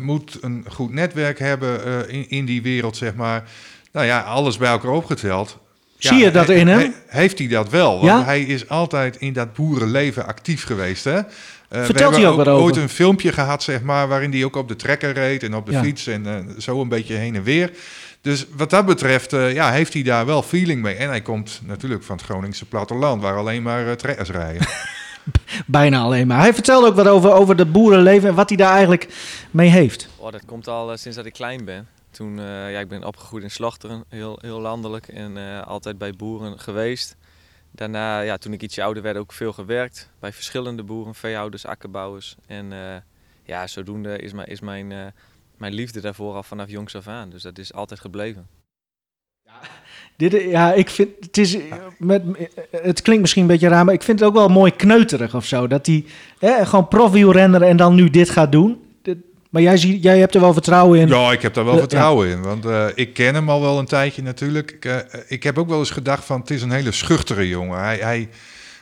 moet een goed netwerk hebben in, in die wereld, zeg maar. Nou ja, alles bij elkaar opgeteld. Zie je dat in hem? he- heeft hij dat wel? Want Ja? hij is altijd in dat boerenleven actief geweest, hè? We Vertelt hij ook wat over? ooit een filmpje gehad, zeg maar, waarin hij ook op de trekker reed en op de Ja. fiets en zo een beetje heen en weer. Dus wat dat betreft, eh, ja, heeft hij daar wel feeling mee. En hij komt natuurlijk van het Groningse platteland, waar alleen maar uh, trekkers rijden. Bijna alleen maar. Hij vertelde ook wat over, over het boerenleven en wat hij daar eigenlijk mee heeft. Oh, dat komt al eh, sinds dat ik klein ben. Toen, eh, ja, ik ben opgegroeid in Slachteren, heel, heel landelijk en eh, altijd bij boeren geweest. Daarna, ja, toen ik ietsje ouder werd, ook veel gewerkt bij verschillende boeren, veehouders, akkerbouwers. En eh, ja, zodoende is, mijn- is mijn, eh, mijn liefde daarvoor al vanaf jongs af aan. Dus dat is altijd gebleven. Dit, ja, ik vind het is met, het klinkt misschien een beetje raar, maar ik vind het ook wel mooi kneuterig of zo. Dat hij hè, gewoon profielrenner en dan nu dit gaat doen. Dit- maar jij, zie, jij hebt er wel vertrouwen in. Ja, ik heb daar wel Ja. vertrouwen in. Want eh, ik ken hem al wel een tijdje natuurlijk. Ik, eh, ik heb ook wel eens gedacht van het is een hele schuchtere jongen. Hij, hij,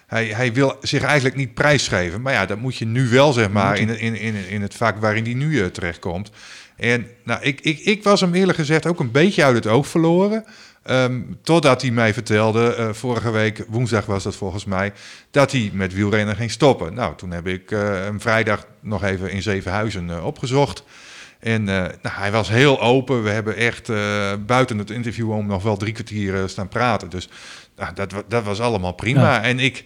hij, hij wil zich eigenlijk niet prijsgeven. Maar ja, dat moet je nu wel, zeg maar, in, in, in, in het vak waarin hij nu eh, terechtkomt. En nou, ik, ik, ik was hem eerlijk gezegd ook een beetje uit het oog verloren. Ehm, totdat hij mij vertelde, eh, vorige week, woensdag was dat volgens mij, dat hij met wielrennen ging stoppen. Nou, toen heb ik hem vrijdag nog even in Zevenhuizen eh, opgezocht. En nou, hij was heel open. We hebben echt buiten het interview om nog wel drie kwartier staan praten. Dus nou, dat, dat was allemaal prima. Ja. En ik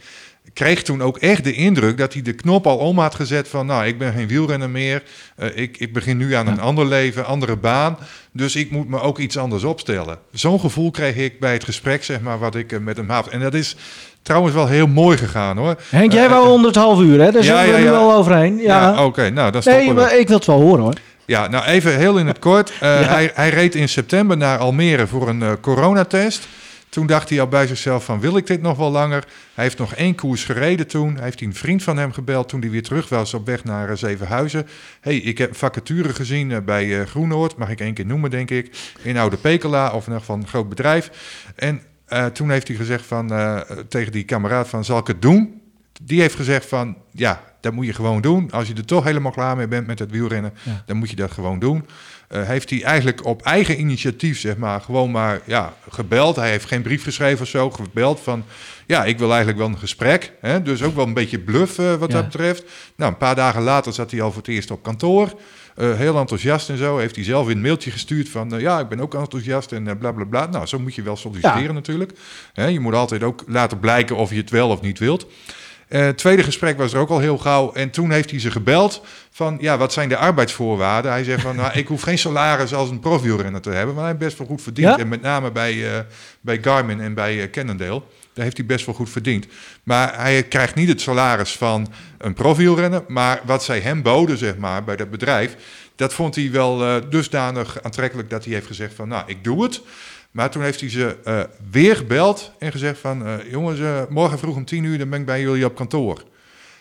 kreeg toen ook echt de indruk dat hij de knop al om had gezet van... nou, ik ben geen wielrenner meer. Eh, ik, ik begin nu aan een ander leven, andere baan. Dus ik moet me ook iets anders opstellen. Zo'n gevoel kreeg ik bij het gesprek, zeg maar, wat ik eh, met hem had. En dat is trouwens wel heel mooi gegaan, hoor. Henk, jij Eh, wou eh, onder het half uur, hè? Daar Ja, zitten we ja, nu al overheen. Ja, oké, nou, dan stoppen nee, we. ik wil het wel horen, hoor. Ja, nou even heel in het kort. Hij, hij reed in september naar Almere voor een coronatest. Toen dacht hij al bij zichzelf van, wil ik dit nog wel langer? Hij heeft nog één koers gereden toen. Hij heeft een vriend van hem gebeld toen hij weer terug was op weg naar eh, Zevenhuizen. hey, ik heb vacature gezien eh, bij eh, Groenoord, mag ik één keer noemen denk ik. In Oude Pekela, of in ieder geval een groot bedrijf. En toen heeft hij gezegd van, tegen die kameraad van, zal ik het doen? Die heeft gezegd van, ja, dat moet je gewoon doen. Als je er toch helemaal klaar mee bent met het wielrennen, Ja. dan moet je dat gewoon doen. Eh, heeft hij eigenlijk op eigen initiatief, zeg maar, gewoon maar ja, gebeld. Hij heeft geen brief geschreven of zo, gebeld van... ja, ik wil eigenlijk wel een gesprek. Hè? Dus ook wel een beetje bluff eh, wat Ja. dat betreft. Nou, een paar dagen later zat hij al voor het eerst op kantoor. Eh, heel enthousiast en zo. Heeft hij zelf weer een mailtje gestuurd van... ja, ik ben ook enthousiast en eh, bla bla bla. Nou, zo moet je wel solliciteren Ja. natuurlijk. Hè, je moet altijd ook laten blijken of je het wel of niet wilt. Het tweede gesprek was er ook al heel gauw. En toen heeft hij ze gebeld van, ja, wat zijn de arbeidsvoorwaarden? Hij zegt van, nou, ik hoef geen salaris als een profielrenner te hebben. Maar hij heeft best wel goed verdiend. Ja? En met name bij, eh, bij Garmin en bij eh, Cannondale. Daar heeft hij best wel goed verdiend. Maar hij krijgt niet het salaris van een profielrenner. Maar wat zij hem boden, zeg maar, bij dat bedrijf... dat vond hij wel dusdanig aantrekkelijk dat hij heeft gezegd van, nou, ik doe het. Maar toen heeft hij ze eh, weer gebeld en gezegd van, eh, jongens, eh, morgen vroeg om tien uur, dan ben ik bij jullie op kantoor.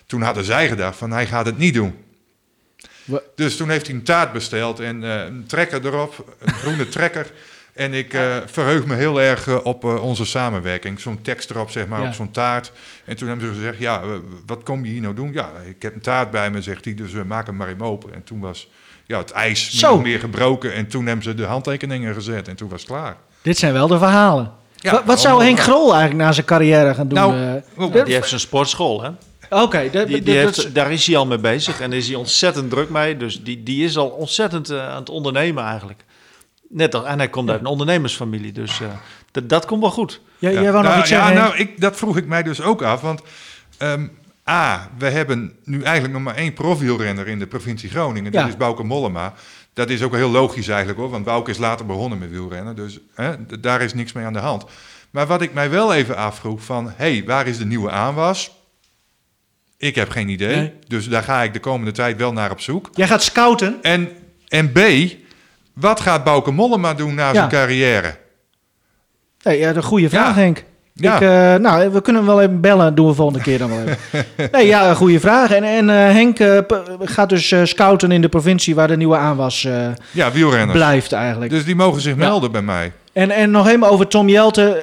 Toen hadden zij gedacht van, hij gaat het niet doen. Dus toen heeft hij een taart besteld en een trekker erop, een groene trekker. En ik verheug me heel erg op onze samenwerking. Zo'n tekst erop, zeg maar, Ja. op zo'n taart. En toen hebben ze gezegd, ja, wat kom je hier nou doen? Ja, ik heb een taart bij me, zegt hij, dus we maken hem maar even open. En toen was ja, het ijs meer gebroken. En toen hebben ze de handtekeningen gezet en toen was het klaar. Dit zijn wel de verhalen. Ja, wat, wat zou Henk. Grol eigenlijk na zijn carrière gaan doen? Nou, eh? Die heeft zijn sportschool, hè? Oké, heeft, daar is hij al mee bezig en is hij ontzettend druk mee. Dus die, die is al ontzettend eh, aan het ondernemen eigenlijk. Net al, en hij komt uit een ondernemersfamilie, dus eh, dat- komt wel goed. Ja. jij wou nog Nou, iets zeggen? Ja, nou, ik, dat vroeg ik mij dus ook af. Want ehm, A, we hebben nu eigenlijk nog maar één profielrenner in de provincie Groningen. Dat Ja. is Bouke Mollema. Dat is ook heel logisch eigenlijk hoor. Want Bouke is later begonnen met wielrennen. Dus hè, daar is niks mee aan de hand. Maar wat ik mij wel even afvroeg van... Hé, hey, waar is de nieuwe aanwas? Ik heb geen idee. Nee. Dus daar ga ik de komende tijd wel naar op zoek. Jij gaat scouten. En, en B, wat gaat Bouke Mollema doen na Ja. zijn carrière? Nee, ja, een goede vraag, Ja. Henk. Ja. Ik, eh, nou, we kunnen hem wel even bellen. Doen we volgende keer dan wel even. nee, ja, goede vraag. En, en eh, Henk eh, gaat dus scouten in de provincie waar de nieuwe aanwas Ja, wielrenners. blijft eigenlijk. Dus die mogen zich Ja. melden bij mij. En, en nog even over Tom Jelte.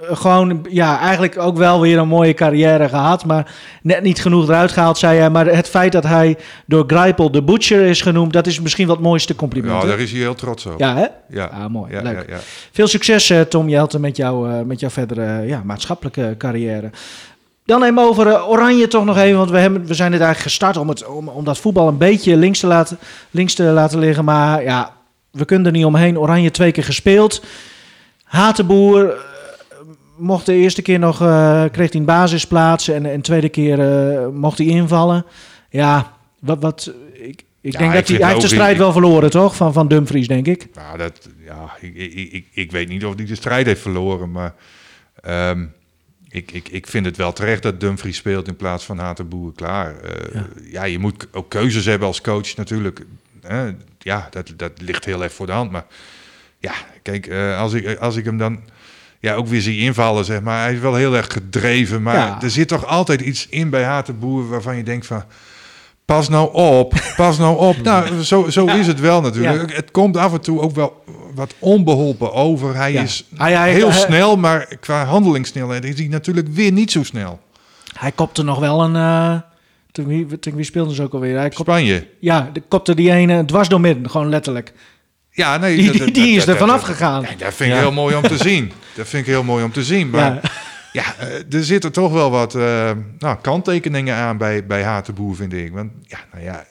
Eh, gewoon, ja, eigenlijk ook wel weer een mooie carrière gehad. Maar net niet genoeg eruit gehaald, zei hij. Maar het feit dat hij door Greipel de Butcher is genoemd... dat is misschien het mooiste compliment. Ja, daar is hij heel trots op. ja hè? ja. Ah, mooi. Ja, Leuk. ja, ja. Veel succes, eh, Tom Jelte, met, jou, eh, met jouw verdere ja, maatschappelijke carrière. Dan even over Oranje toch nog even. Want we, hebben, we zijn dit eigenlijk gestart om, het, om, om dat voetbal een beetje links te, laten, links te laten liggen. Maar ja, we kunnen er niet omheen. Oranje twee keer gespeeld. Hatenboer mocht de eerste keer nog, eh, kreeg hij een basisplaats. En de tweede keer eh, mocht hij invallen. Ja, wat... wat ik, ik Ja, denk ik dat hij, hij heeft de strijd wel verloren, toch? Van, van Dumfries, denk ik. Nou, dat, ja ik, ik, ik, ik weet niet of hij de strijd heeft verloren, maar ehm, ik, ik, ik vind het wel terecht dat Dumfries speelt in plaats van Hatenboer. Klaar. Eh, Ja. ja. je moet ook keuzes hebben als coach natuurlijk. Ja, dat, dat ligt heel erg voor de hand. Maar ja, kijk, als, ik, als ik hem dan ja, ook weer zie invallen, zeg maar. Hij is wel heel erg gedreven, maar Ja. er zit toch altijd iets in bij Hatenboer waarvan je denkt van... Pas nou op, pas nou op. Nou, zo, zo is het wel natuurlijk. Het komt af en toe ook wel wat onbeholpen over. Hij is Hij- hij- heel hij- snel, maar qua handelingssnelheid is hij natuurlijk weer niet zo snel. Hij kopte nog wel een... eh tegen, wie, tegen wie speelden ze ook alweer? Hij kopte, Spanje. ja, de kopte die ene dwars door midden, gewoon letterlijk. Ja, nee, Die, die, is er vanaf gegaan. Ja, dat vind ik heel mooi om te zien. Dat vind ik heel mooi om te zien. Maar Ja. ja, eh, er zitten toch wel wat eh, nou, kanttekeningen aan bij, bij Hatenboer, vind ik. Want ja, nou ja.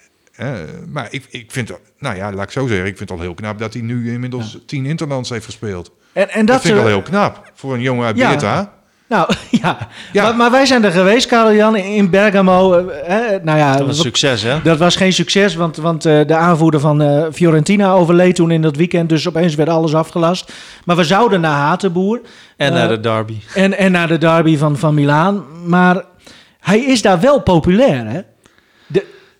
maar ik, ik vind, nou ja, laat ik zo zeggen, ik vind het al heel knap dat hij nu inmiddels tien interlands heeft gespeeld. En, en Dat, dat, vind ik wel heel knap voor een jongen uit Ja. Beerta. Nou, ja. Ja. Maar, maar wij zijn er geweest, Karel-Jan, in Bergamo. eh, eh, nou ja, Dat was succes, hè? dat was geen succes, want, want eh, de aanvoerder van Fiorentina overleed toen in dat weekend. Dus opeens werd alles afgelast. Maar we zouden naar Hatenboer En naar de derby. en, en naar de derby van, van Milaan. Maar hij is daar wel populair, hè?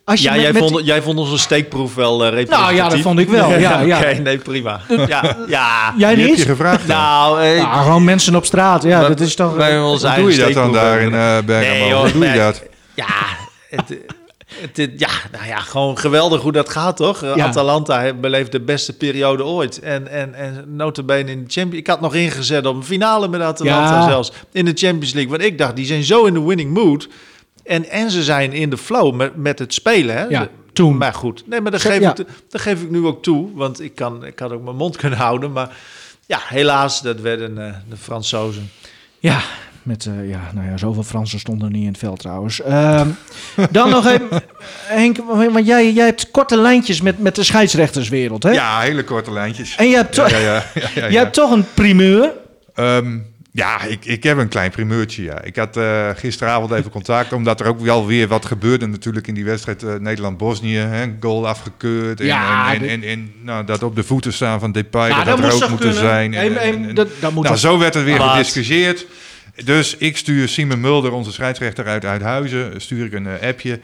De, als je Ja, met- jij, met- vond, jij vond onze steekproef wel eh representatief. Nou ja, dat vond ik wel. Ja, ja. Oké, nee, prima. Ja, ja. Jij heb niet? je gevraagd. dan. Nou, eh, Nou, gewoon mensen op straat. Ja, dat is toch... Hoe doe je dat dan daar in eh Bergamo? Nee, joh, Hoe doe je dat? Ja, het, het, het- ja, nou ja, gewoon geweldig hoe dat gaat, toch? Ja. Atalanta beleeft de beste periode ooit. En, en, en notabene in de Champions Ik had nog ingezet op een finale met Atalanta Ja. zelfs. In de Champions League. Want ik dacht, die zijn zo in de winning mood. En, en ze zijn in de flow met, met het spelen, hè? Ja, toen. Maar goed, nee, maar dat Ge- geef, ja. ik, dat geef ik nu ook toe. Want ik, kan, ik had ook mijn mond kunnen houden. Maar ja, helaas, dat werden eh, de Fransozen. Ja, met, eh, ja, nou ja, zoveel Fransen stonden er niet in het veld trouwens. Ehm, dan nog even, Henk, want jij, jij hebt korte lijntjes met, met de scheidsrechterswereld, hè? Ja, hele korte lijntjes. En je hebt, Ja, toch- ja, ja, ja, ja. hebt toch een primeur. Ehm, ja, ik, ik heb een klein primeurtje. Ja. Ik had eh, gisteravond even contact, omdat er ook wel weer wat gebeurde natuurlijk in die wedstrijd eh, Nederland-Bosnië. Goal afgekeurd en, Ja, en, en, nou, dat op de voeten staan van Depay, Nou, dat dat rood moeten kunnen? zijn. En, dat- dat moet nou, zo werd er weer gediscussieerd. Dus ik stuur Simon Mulder, onze scheidsrechter uit Uithuizen, stuur ik een eh, appje.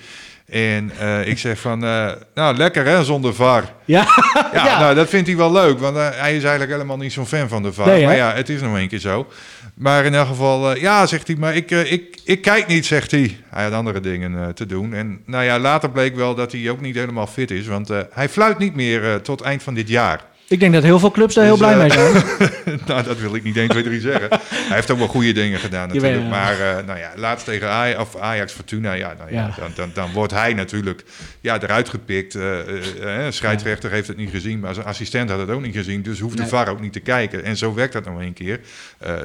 En eh, ik zeg van, eh, nou lekker hè, zonder VAR. Ja, Ja, Ja. Nou, dat vindt hij wel leuk, want eh, hij is eigenlijk helemaal niet zo'n fan van de VAR. Nee, maar ja, het is nog een keer zo. Maar in elk geval, ja, zegt hij, maar ik, ik, ik kijk niet, zegt hij. Hij had andere dingen te doen. En nou ja, later bleek wel dat hij ook niet helemaal fit is, want hij fluit niet meer tot eind van dit jaar. Ik denk dat heel veel clubs daar heel Dus, blij eh, mee zijn. nou, dat wil ik niet 1, 2, 3 zeggen. Hij heeft ook wel goede dingen gedaan natuurlijk. Maar eh, nou ja, laatst tegen Ajax, of Ajax Fortuna, ja, nou ja, Ja. Dan, dan, dan wordt hij natuurlijk ja, eruit gepikt. Eh, scheidsrechter heeft het niet gezien, maar zijn assistent had het ook niet gezien. Dus hoeft de. VAR ook niet te kijken. En zo werkt dat nog een keer.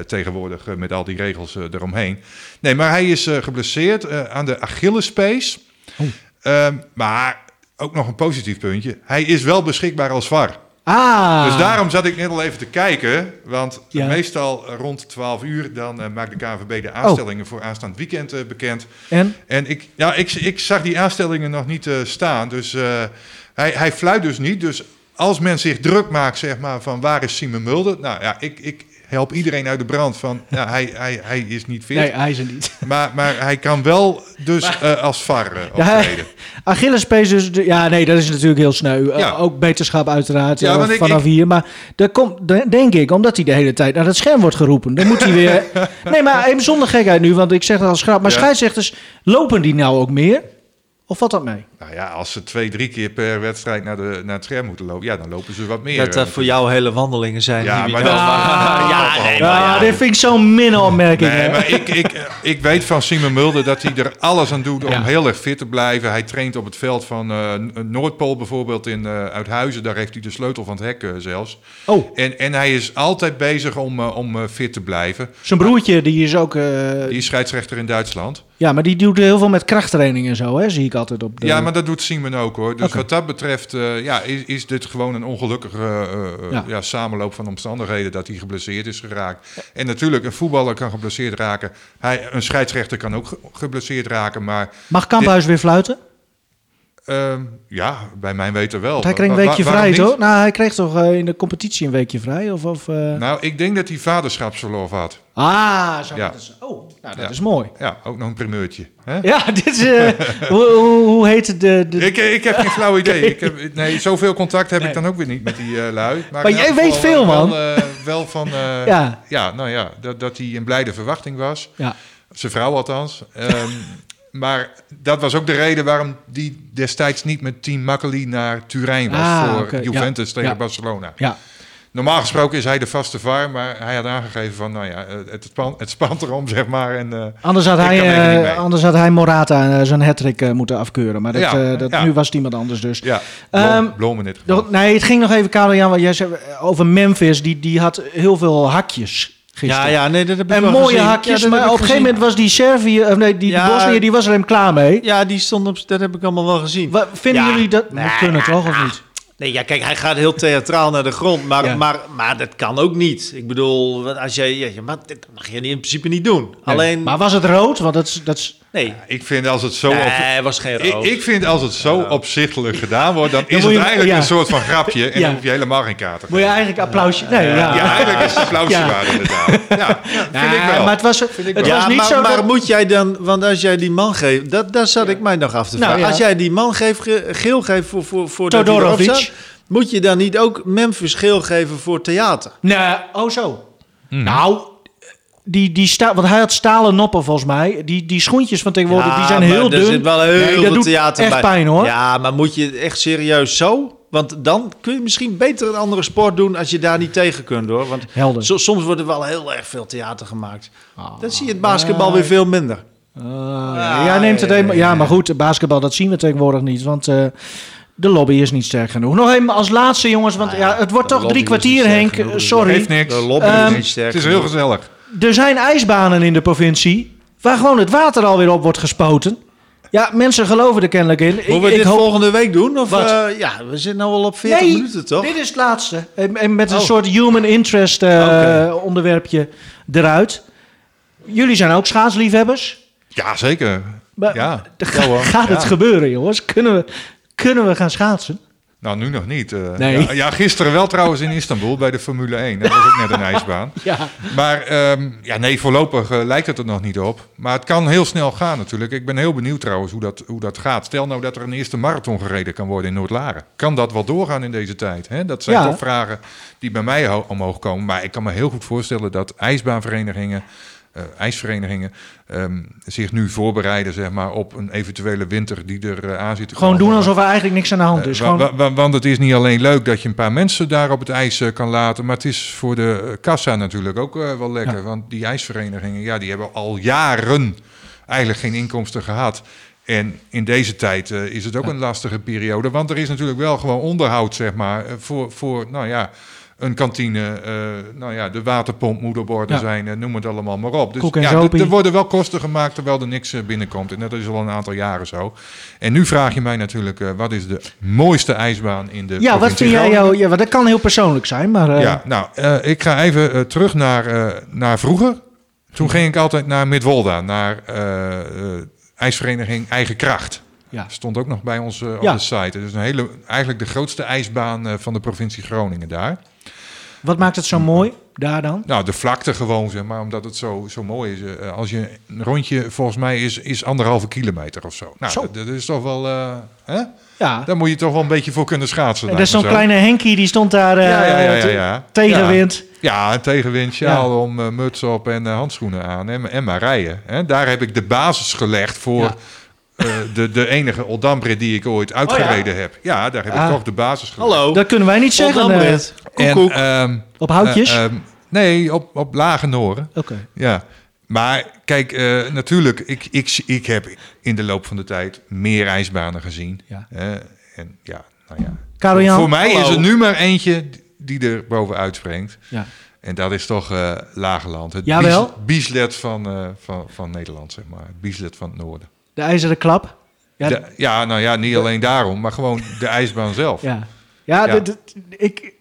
tegenwoordig met al die regels eromheen. Nee, maar hij is geblesseerd aan de Achillespees. Oh. Ehm, maar ook nog een positief puntje. Hij is wel beschikbaar als VAR. Ah, Dus daarom zat ik net al even te kijken. Want Ja. meestal rond 12 uur dan eh, maakt de KNVB de aanstellingen voor aanstaand weekend eh, bekend. En? En ik, ja, ik, ik zag die aanstellingen nog niet eh, staan. Dus hij, hij fluit dus niet. Dus als men zich druk maakt, zeg maar, van waar is Simon Mulder? Nou ja, ik, ik help iedereen uit de brand van, ja, hij, hij, hij is niet fit. Nee, hij is er niet. Maar, maar hij kan wel dus eh, als VAR eh, hij- optreden. Achillespees dus, ja nee, dat is natuurlijk heel sneu. Eh, Ja. ook beterschap uiteraard Ja, ik- vanaf ik- hier. Maar dat komt, de- denk ik, omdat hij de hele tijd naar het scherm wordt geroepen. Dan moet hij weer... nee, maar even zonder gekheid nu, want ik zeg dat als grap. Maar scheidsrechters, lopen die nou ook meer? Of valt dat mee? Nou ja, als ze twee, drie keer per wedstrijd naar, de, naar het scherm moeten lopen, ja, dan lopen ze wat meer. Dat eh, dat voor jou hele wandelingen zijn. Ja, maar we dat- dan- ja, nee, maar Ja, ja. dit vind ik zo'n minne opmerking. Nee, maar ik, ik, eh, ik weet van Simon Mulder dat hij er alles aan doet om Ja. heel erg fit te blijven. Hij traint op het veld van eh, Noordpool bijvoorbeeld in uh, Uithuizen. Daar heeft hij de sleutel van het hek eh, zelfs. Oh, En, en hij is altijd bezig om, eh, om eh, fit te blijven. zijn broertje die is ook... eh, Die is scheidsrechter in Duitsland. ja, maar die doet heel veel met krachttraining en zo, hè? Zie ik altijd op de... Ja, maar dat doet Simon ook hoor. Dus wat dat betreft eh, ja, is, is dit gewoon een ongelukkige eh, eh, Ja. ja. samenloop van omstandigheden dat hij geblesseerd is geraakt. En natuurlijk, een voetballer kan geblesseerd raken. Hij, een scheidsrechter kan ook ge- geblesseerd raken, maar Mag Kamphuis weer fluiten? Ehm, ja, bij mijn weten wel. Want hij kreeg een wa- weekje vrij, toch? Nou, hij kreeg toch eh, in de competitie een weekje vrij? Of, of, eh, Nou, ik denk dat hij vaderschapsverlof had. Ah, zo Ja. dat is, Oh, nou, dat Ja. is mooi. Ja, ook nog een primeurtje. Hè? Ja, dit is... eh, hoe, hoe, hoe heet het? De, de, Ik, ik heb geen flauw idee. Ik heb, nee, zoveel contact heb Nee. ik dan ook weer niet met die lui. Maar in jij weet veel, man. Wel, wel van, Ja. ja. nou ja, dat, dat hij in blijde verwachting was. ja. Zijn vrouw althans. Ehm, maar dat was ook de reden waarom die destijds niet met Team Makkeli naar Turijn was Ah, voor ja. Juventus tegen Ja. Barcelona. ja. Normaal gesproken is hij de vaste VAR, maar hij had aangegeven van, nou ja, het, span, het spant erom, zeg maar. En, eh, Anders, had hij, eh, anders had hij Morata eh, zijn hattrick eh, moeten afkeuren. Maar dat, Ja, dat, ja. nu was het iemand anders dus. ja, Ehm, dit. Nog- Nee, het ging nog even, Karel Jan, wat jij zei over Memphis. Die, die had heel veel hakjes gisteren. Ja, ja, nee, dat heb ik En wel mooie gezien. Hakjes, dat maar op een gegeven moment was die Servië, of nee, die, Ja. die Bosnië, die was er hem klaar mee. Ja, die stond op... Dat heb ik allemaal wel gezien. Wat, vinden Ja. jullie dat? Nee, moet kunnen toch, of niet? Nee, ja, kijk, hij gaat heel theatraal naar de grond, maar, Ja. maar, maar dat kan ook niet. Ik bedoel, als jij, ja, maar dat mag je in principe niet doen. Alleen, Maar was het rood? Want dat is... Dat nee, Ik vind als het zo... nee, op- was geen Ik, ik vind als het zo opzichtelijk gedaan wordt, dan is het je- eigenlijk ja. een soort van grapje en Ja. dan hoef je helemaal geen kaart te moet je eigenlijk applausje... Nee, ja. Ja, eigenlijk is het applausje Ja. waard inderdaad. Ja, ja, vind ik wel. Maar het was, het was ja, niet maar, zo maar dat- moet jij dan, want als jij die man geeft, dat, daar zat ik mij nog af te Nou, vragen. ja. Als jij die man geeft, ge- geel geeft voor, voor, voor dat Todorovic. staat, moet je dan niet ook Memphis geel geven voor theater? Nee, oh zo. Mhm. Nou, die, die sta, want hij had stalen noppen volgens mij. Die, die schoentjes van tegenwoordig, die zijn heel er dun. zit wel heel Nee, dat veel doet theater echt bij. pijn hoor. Ja, maar moet je echt serieus zo? Want dan kun je misschien beter een andere sport doen als je daar niet tegen kunt hoor. Want Helder. so- soms wordt er wel heel erg veel theater gemaakt. Ah. Dan zie je het basketbal weer veel minder. Ah, ja. Jij neemt het ja, maar goed, basketbal, dat zien we tegenwoordig niet. Want eh, de lobby is niet sterk genoeg. Nog even als laatste, jongens. Want ja, het wordt toch drie kwartier, Henk. genoeg, Sorry. Geeft niks. De lobby Ehm, is niet sterk Het is heel genoeg. gezellig. Er zijn ijsbanen in de provincie. Waar gewoon het water alweer op wordt gespoten. Ja, mensen geloven er kennelijk in. Moeten we dit hoop- volgende week doen? Of, eh, ja, we zitten nu al op 40 nee, minuten toch? dit is het laatste. En, en met een Oh. soort human interest eh, onderwerpje eruit. Jullie zijn ook schaatsliefhebbers. Ja, zeker. Maar Ja. ga- Ja, hoor. gaat het gebeuren, jongens? Kunnen we, kunnen we gaan schaatsen? Nou, nu nog niet. eh. Nee. ja, ja, gisteren wel trouwens in Istanbul bij de Formule 1. Dat was ook net een ijsbaan. Ja. Maar ehm, ja, nee, voorlopig eh, lijkt het er nog niet op. Maar het kan heel snel gaan natuurlijk. Ik ben heel benieuwd trouwens hoe dat, hoe dat gaat. Stel nou dat er een eerste marathon gereden kan worden in Noord-Laren. Kan dat wel doorgaan in deze tijd? Hè? Dat zijn Ja. toch vragen die bij mij ho- omhoog komen. Maar ik kan me heel goed voorstellen dat ijsbaanverenigingen... eh, ijsverenigingen ehm, zich nu voorbereiden zeg maar, op een eventuele winter die er eh, aan zit te Gewoon doen alsof er eigenlijk niks aan de hand Eh, is. wa- Gewoon, wa- wa- want het is niet alleen leuk dat je een paar mensen daar op het ijs kan laten, maar het is voor de kassa natuurlijk ook wel lekker. Ja. Want die ijsverenigingen, ja, die hebben al jaren eigenlijk geen inkomsten gehad. En in deze tijd is het ook een lastige periode, want er is natuurlijk wel gewoon onderhoud, zeg maar, voor, voor nou ja, een kantine, eh, nou ja, de waterpomp moet op orde Ja. zijn, eh, noem het allemaal maar op. Dus ja, er worden wel kosten gemaakt terwijl er niks eh, binnenkomt. En dat is al een aantal jaren zo. En nu vraag je mij natuurlijk, wat is de mooiste ijsbaan in de ja, wat vind jij jou... Ja, dat kan heel persoonlijk zijn, maar... Ja, nou, ik ga even terug naar, naar vroeger. Toen ging ik altijd naar Midwolda, naar ijsvereniging Eigen Kracht. Ja. Stond ook nog bij ons op Ja. de site. Het is een hele, eigenlijk de grootste ijsbaan van de provincie Groningen daar. Wat maakt het zo mooi daar dan? Nou, de vlakte gewoon, zeg maar, omdat het zo, zo mooi is. Eh, als je een rondje, volgens mij, is, is anderhalve kilometer of zo. Nou, Zo. Dat, dat is toch wel... eh, hè? Ja. Daar moet je toch wel een beetje voor kunnen schaatsen. Dat is zo'n zo. kleine Henkie, die stond daar eh, Ja, ja, ja, ja, te- ja. tegenwind. Ja, een tegenwind, sjaal om, muts op en handschoenen aan en, en maar rijden. Hè. Daar heb ik de basis gelegd voor de, de enige Oldambre die ik ooit uitgereden heb. Ja, daar heb Ah. ik toch de basis gelegd. Hallo. Dat kunnen wij niet zeggen. eh, Oldambrit. En, Koekoek. ehm, op houtjes? eh, ehm, nee, op, op lage noren. Oké. Ja, maar kijk, eh, natuurlijk, ik, ik, ik heb in de loop van de tijd meer ijsbanen gezien. Ja. hè. en ja, nou ja. Karel Jan? Voor mij Hallo. is er nu maar eentje die er bovenuit springt. Ja. En dat is toch eh Lageland. Het Jawel. bies- bieslet van, eh, van, van Nederland, zeg maar. Het bieslet van het noorden. De ijzeren klap. Ja, Ja, ja nou ja, niet alleen daarom, maar gewoon de ijsbaan zelf. ja. ja, ik...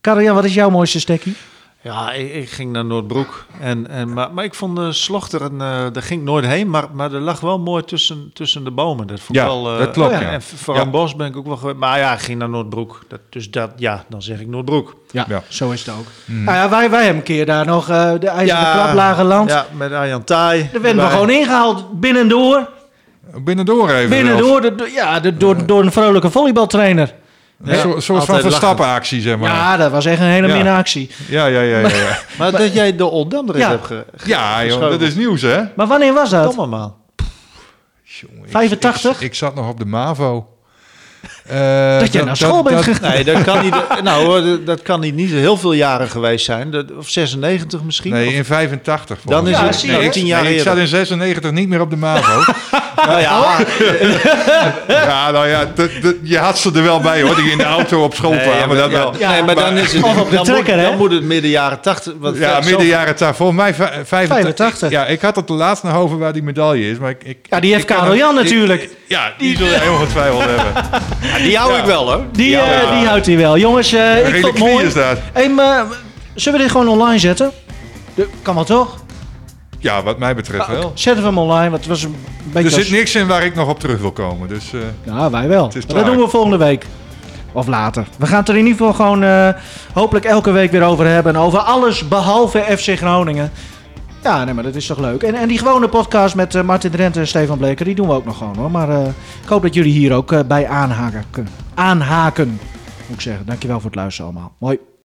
Karel Jan, wat is jouw mooiste stekkie? Ja, ik, ik ging naar Noordbroek. En, en, maar, maar ik vond de Slochter, en, eh, daar ging ik nooit heen, maar, maar er lag wel mooi tussen, tussen de bomen. Dat vond ik Ja, wel... eh, dat klopt, En, ja. en vooral Ja. Bos ben ik ook wel geweest. Maar ja, ik ging naar Noordbroek. Dat, dus dat, ja, dan zeg ik Noordbroek. Ja, Ja. zo is het ook. Nou ja, wij, wij hebben een keer daar nog eh, de ijzeren klap, lage land. Ja, met Arjan Taai. Daar werden we gewoon ingehaald, binnendoor. Binnendoor even. Binnendoor, de- ja, de, door, door een vrolijke volleybaltrainer. Een soort, soort van. Verstappenactie, zeg maar. Ja, dat was echt een hele Ja. minne actie. Ja, ja, ja. ja, ja. Maar, dat jij de Oldamrit Ja. hebt ge, ge- ja joh, dat is nieuws, hè? Maar wanneer was dat? Domme man. Jongen, ik- 85? Ik, ik zat nog op de MAVO. Eh, Dat jij naar school bent gegaan. Nee, dat kan niet. nou, dat- kan niet, niet heel veel jaren geweest zijn. Dat, of 96 misschien. Nee, Of- in 85 Dan is het Ja, tien jaar nee, ik zat in 96 niet meer op de MAVO. Nou ja, ja, nou ja, dat- dat- je had ze er wel bij hoor, die in de auto op school Nee, kwamen. maar, dat ja, wel. nee, maar dan is het. Of op de dan, trekker, moet, hè? dan moet het midden jaren 80. Want Ja, zo- midden jaren 80. Volgens mij vij- 85. 85. Ja, ik had het de laatste naar hoven waar die medaille is. Maar ik, ik, Ja, die heeft Karel Jan natuurlijk. ik- ja, die zul jij ongetwijfeld hebben. Die hou ik wel hoor. Die, eh, die houdt hij wel. Jongens, eh, ik vond het mooi. is dat. Hey, maar, zullen we dit gewoon online zetten? De- kan wel toch? Ja, wat mij betreft wel. Zetten we hem online, want het was een beetje... Er zit niks in waar ik nog op terug wil komen. Dus eh, Ja, wij wel. dat doen we volgende week. Of later. We gaan het er in ieder geval gewoon eh, hopelijk elke week weer over hebben. Over alles behalve FC Groningen. Ja, nee, maar dat is toch leuk. En, en die gewone podcast met eh, Martin Drenthe en Stefan Bleker, die doen we ook nog gewoon hoor. Maar ik hoop dat jullie hier ook bij aanhaken. Aanhaken, moet ik zeggen. Dankjewel voor het luisteren allemaal. Mooi.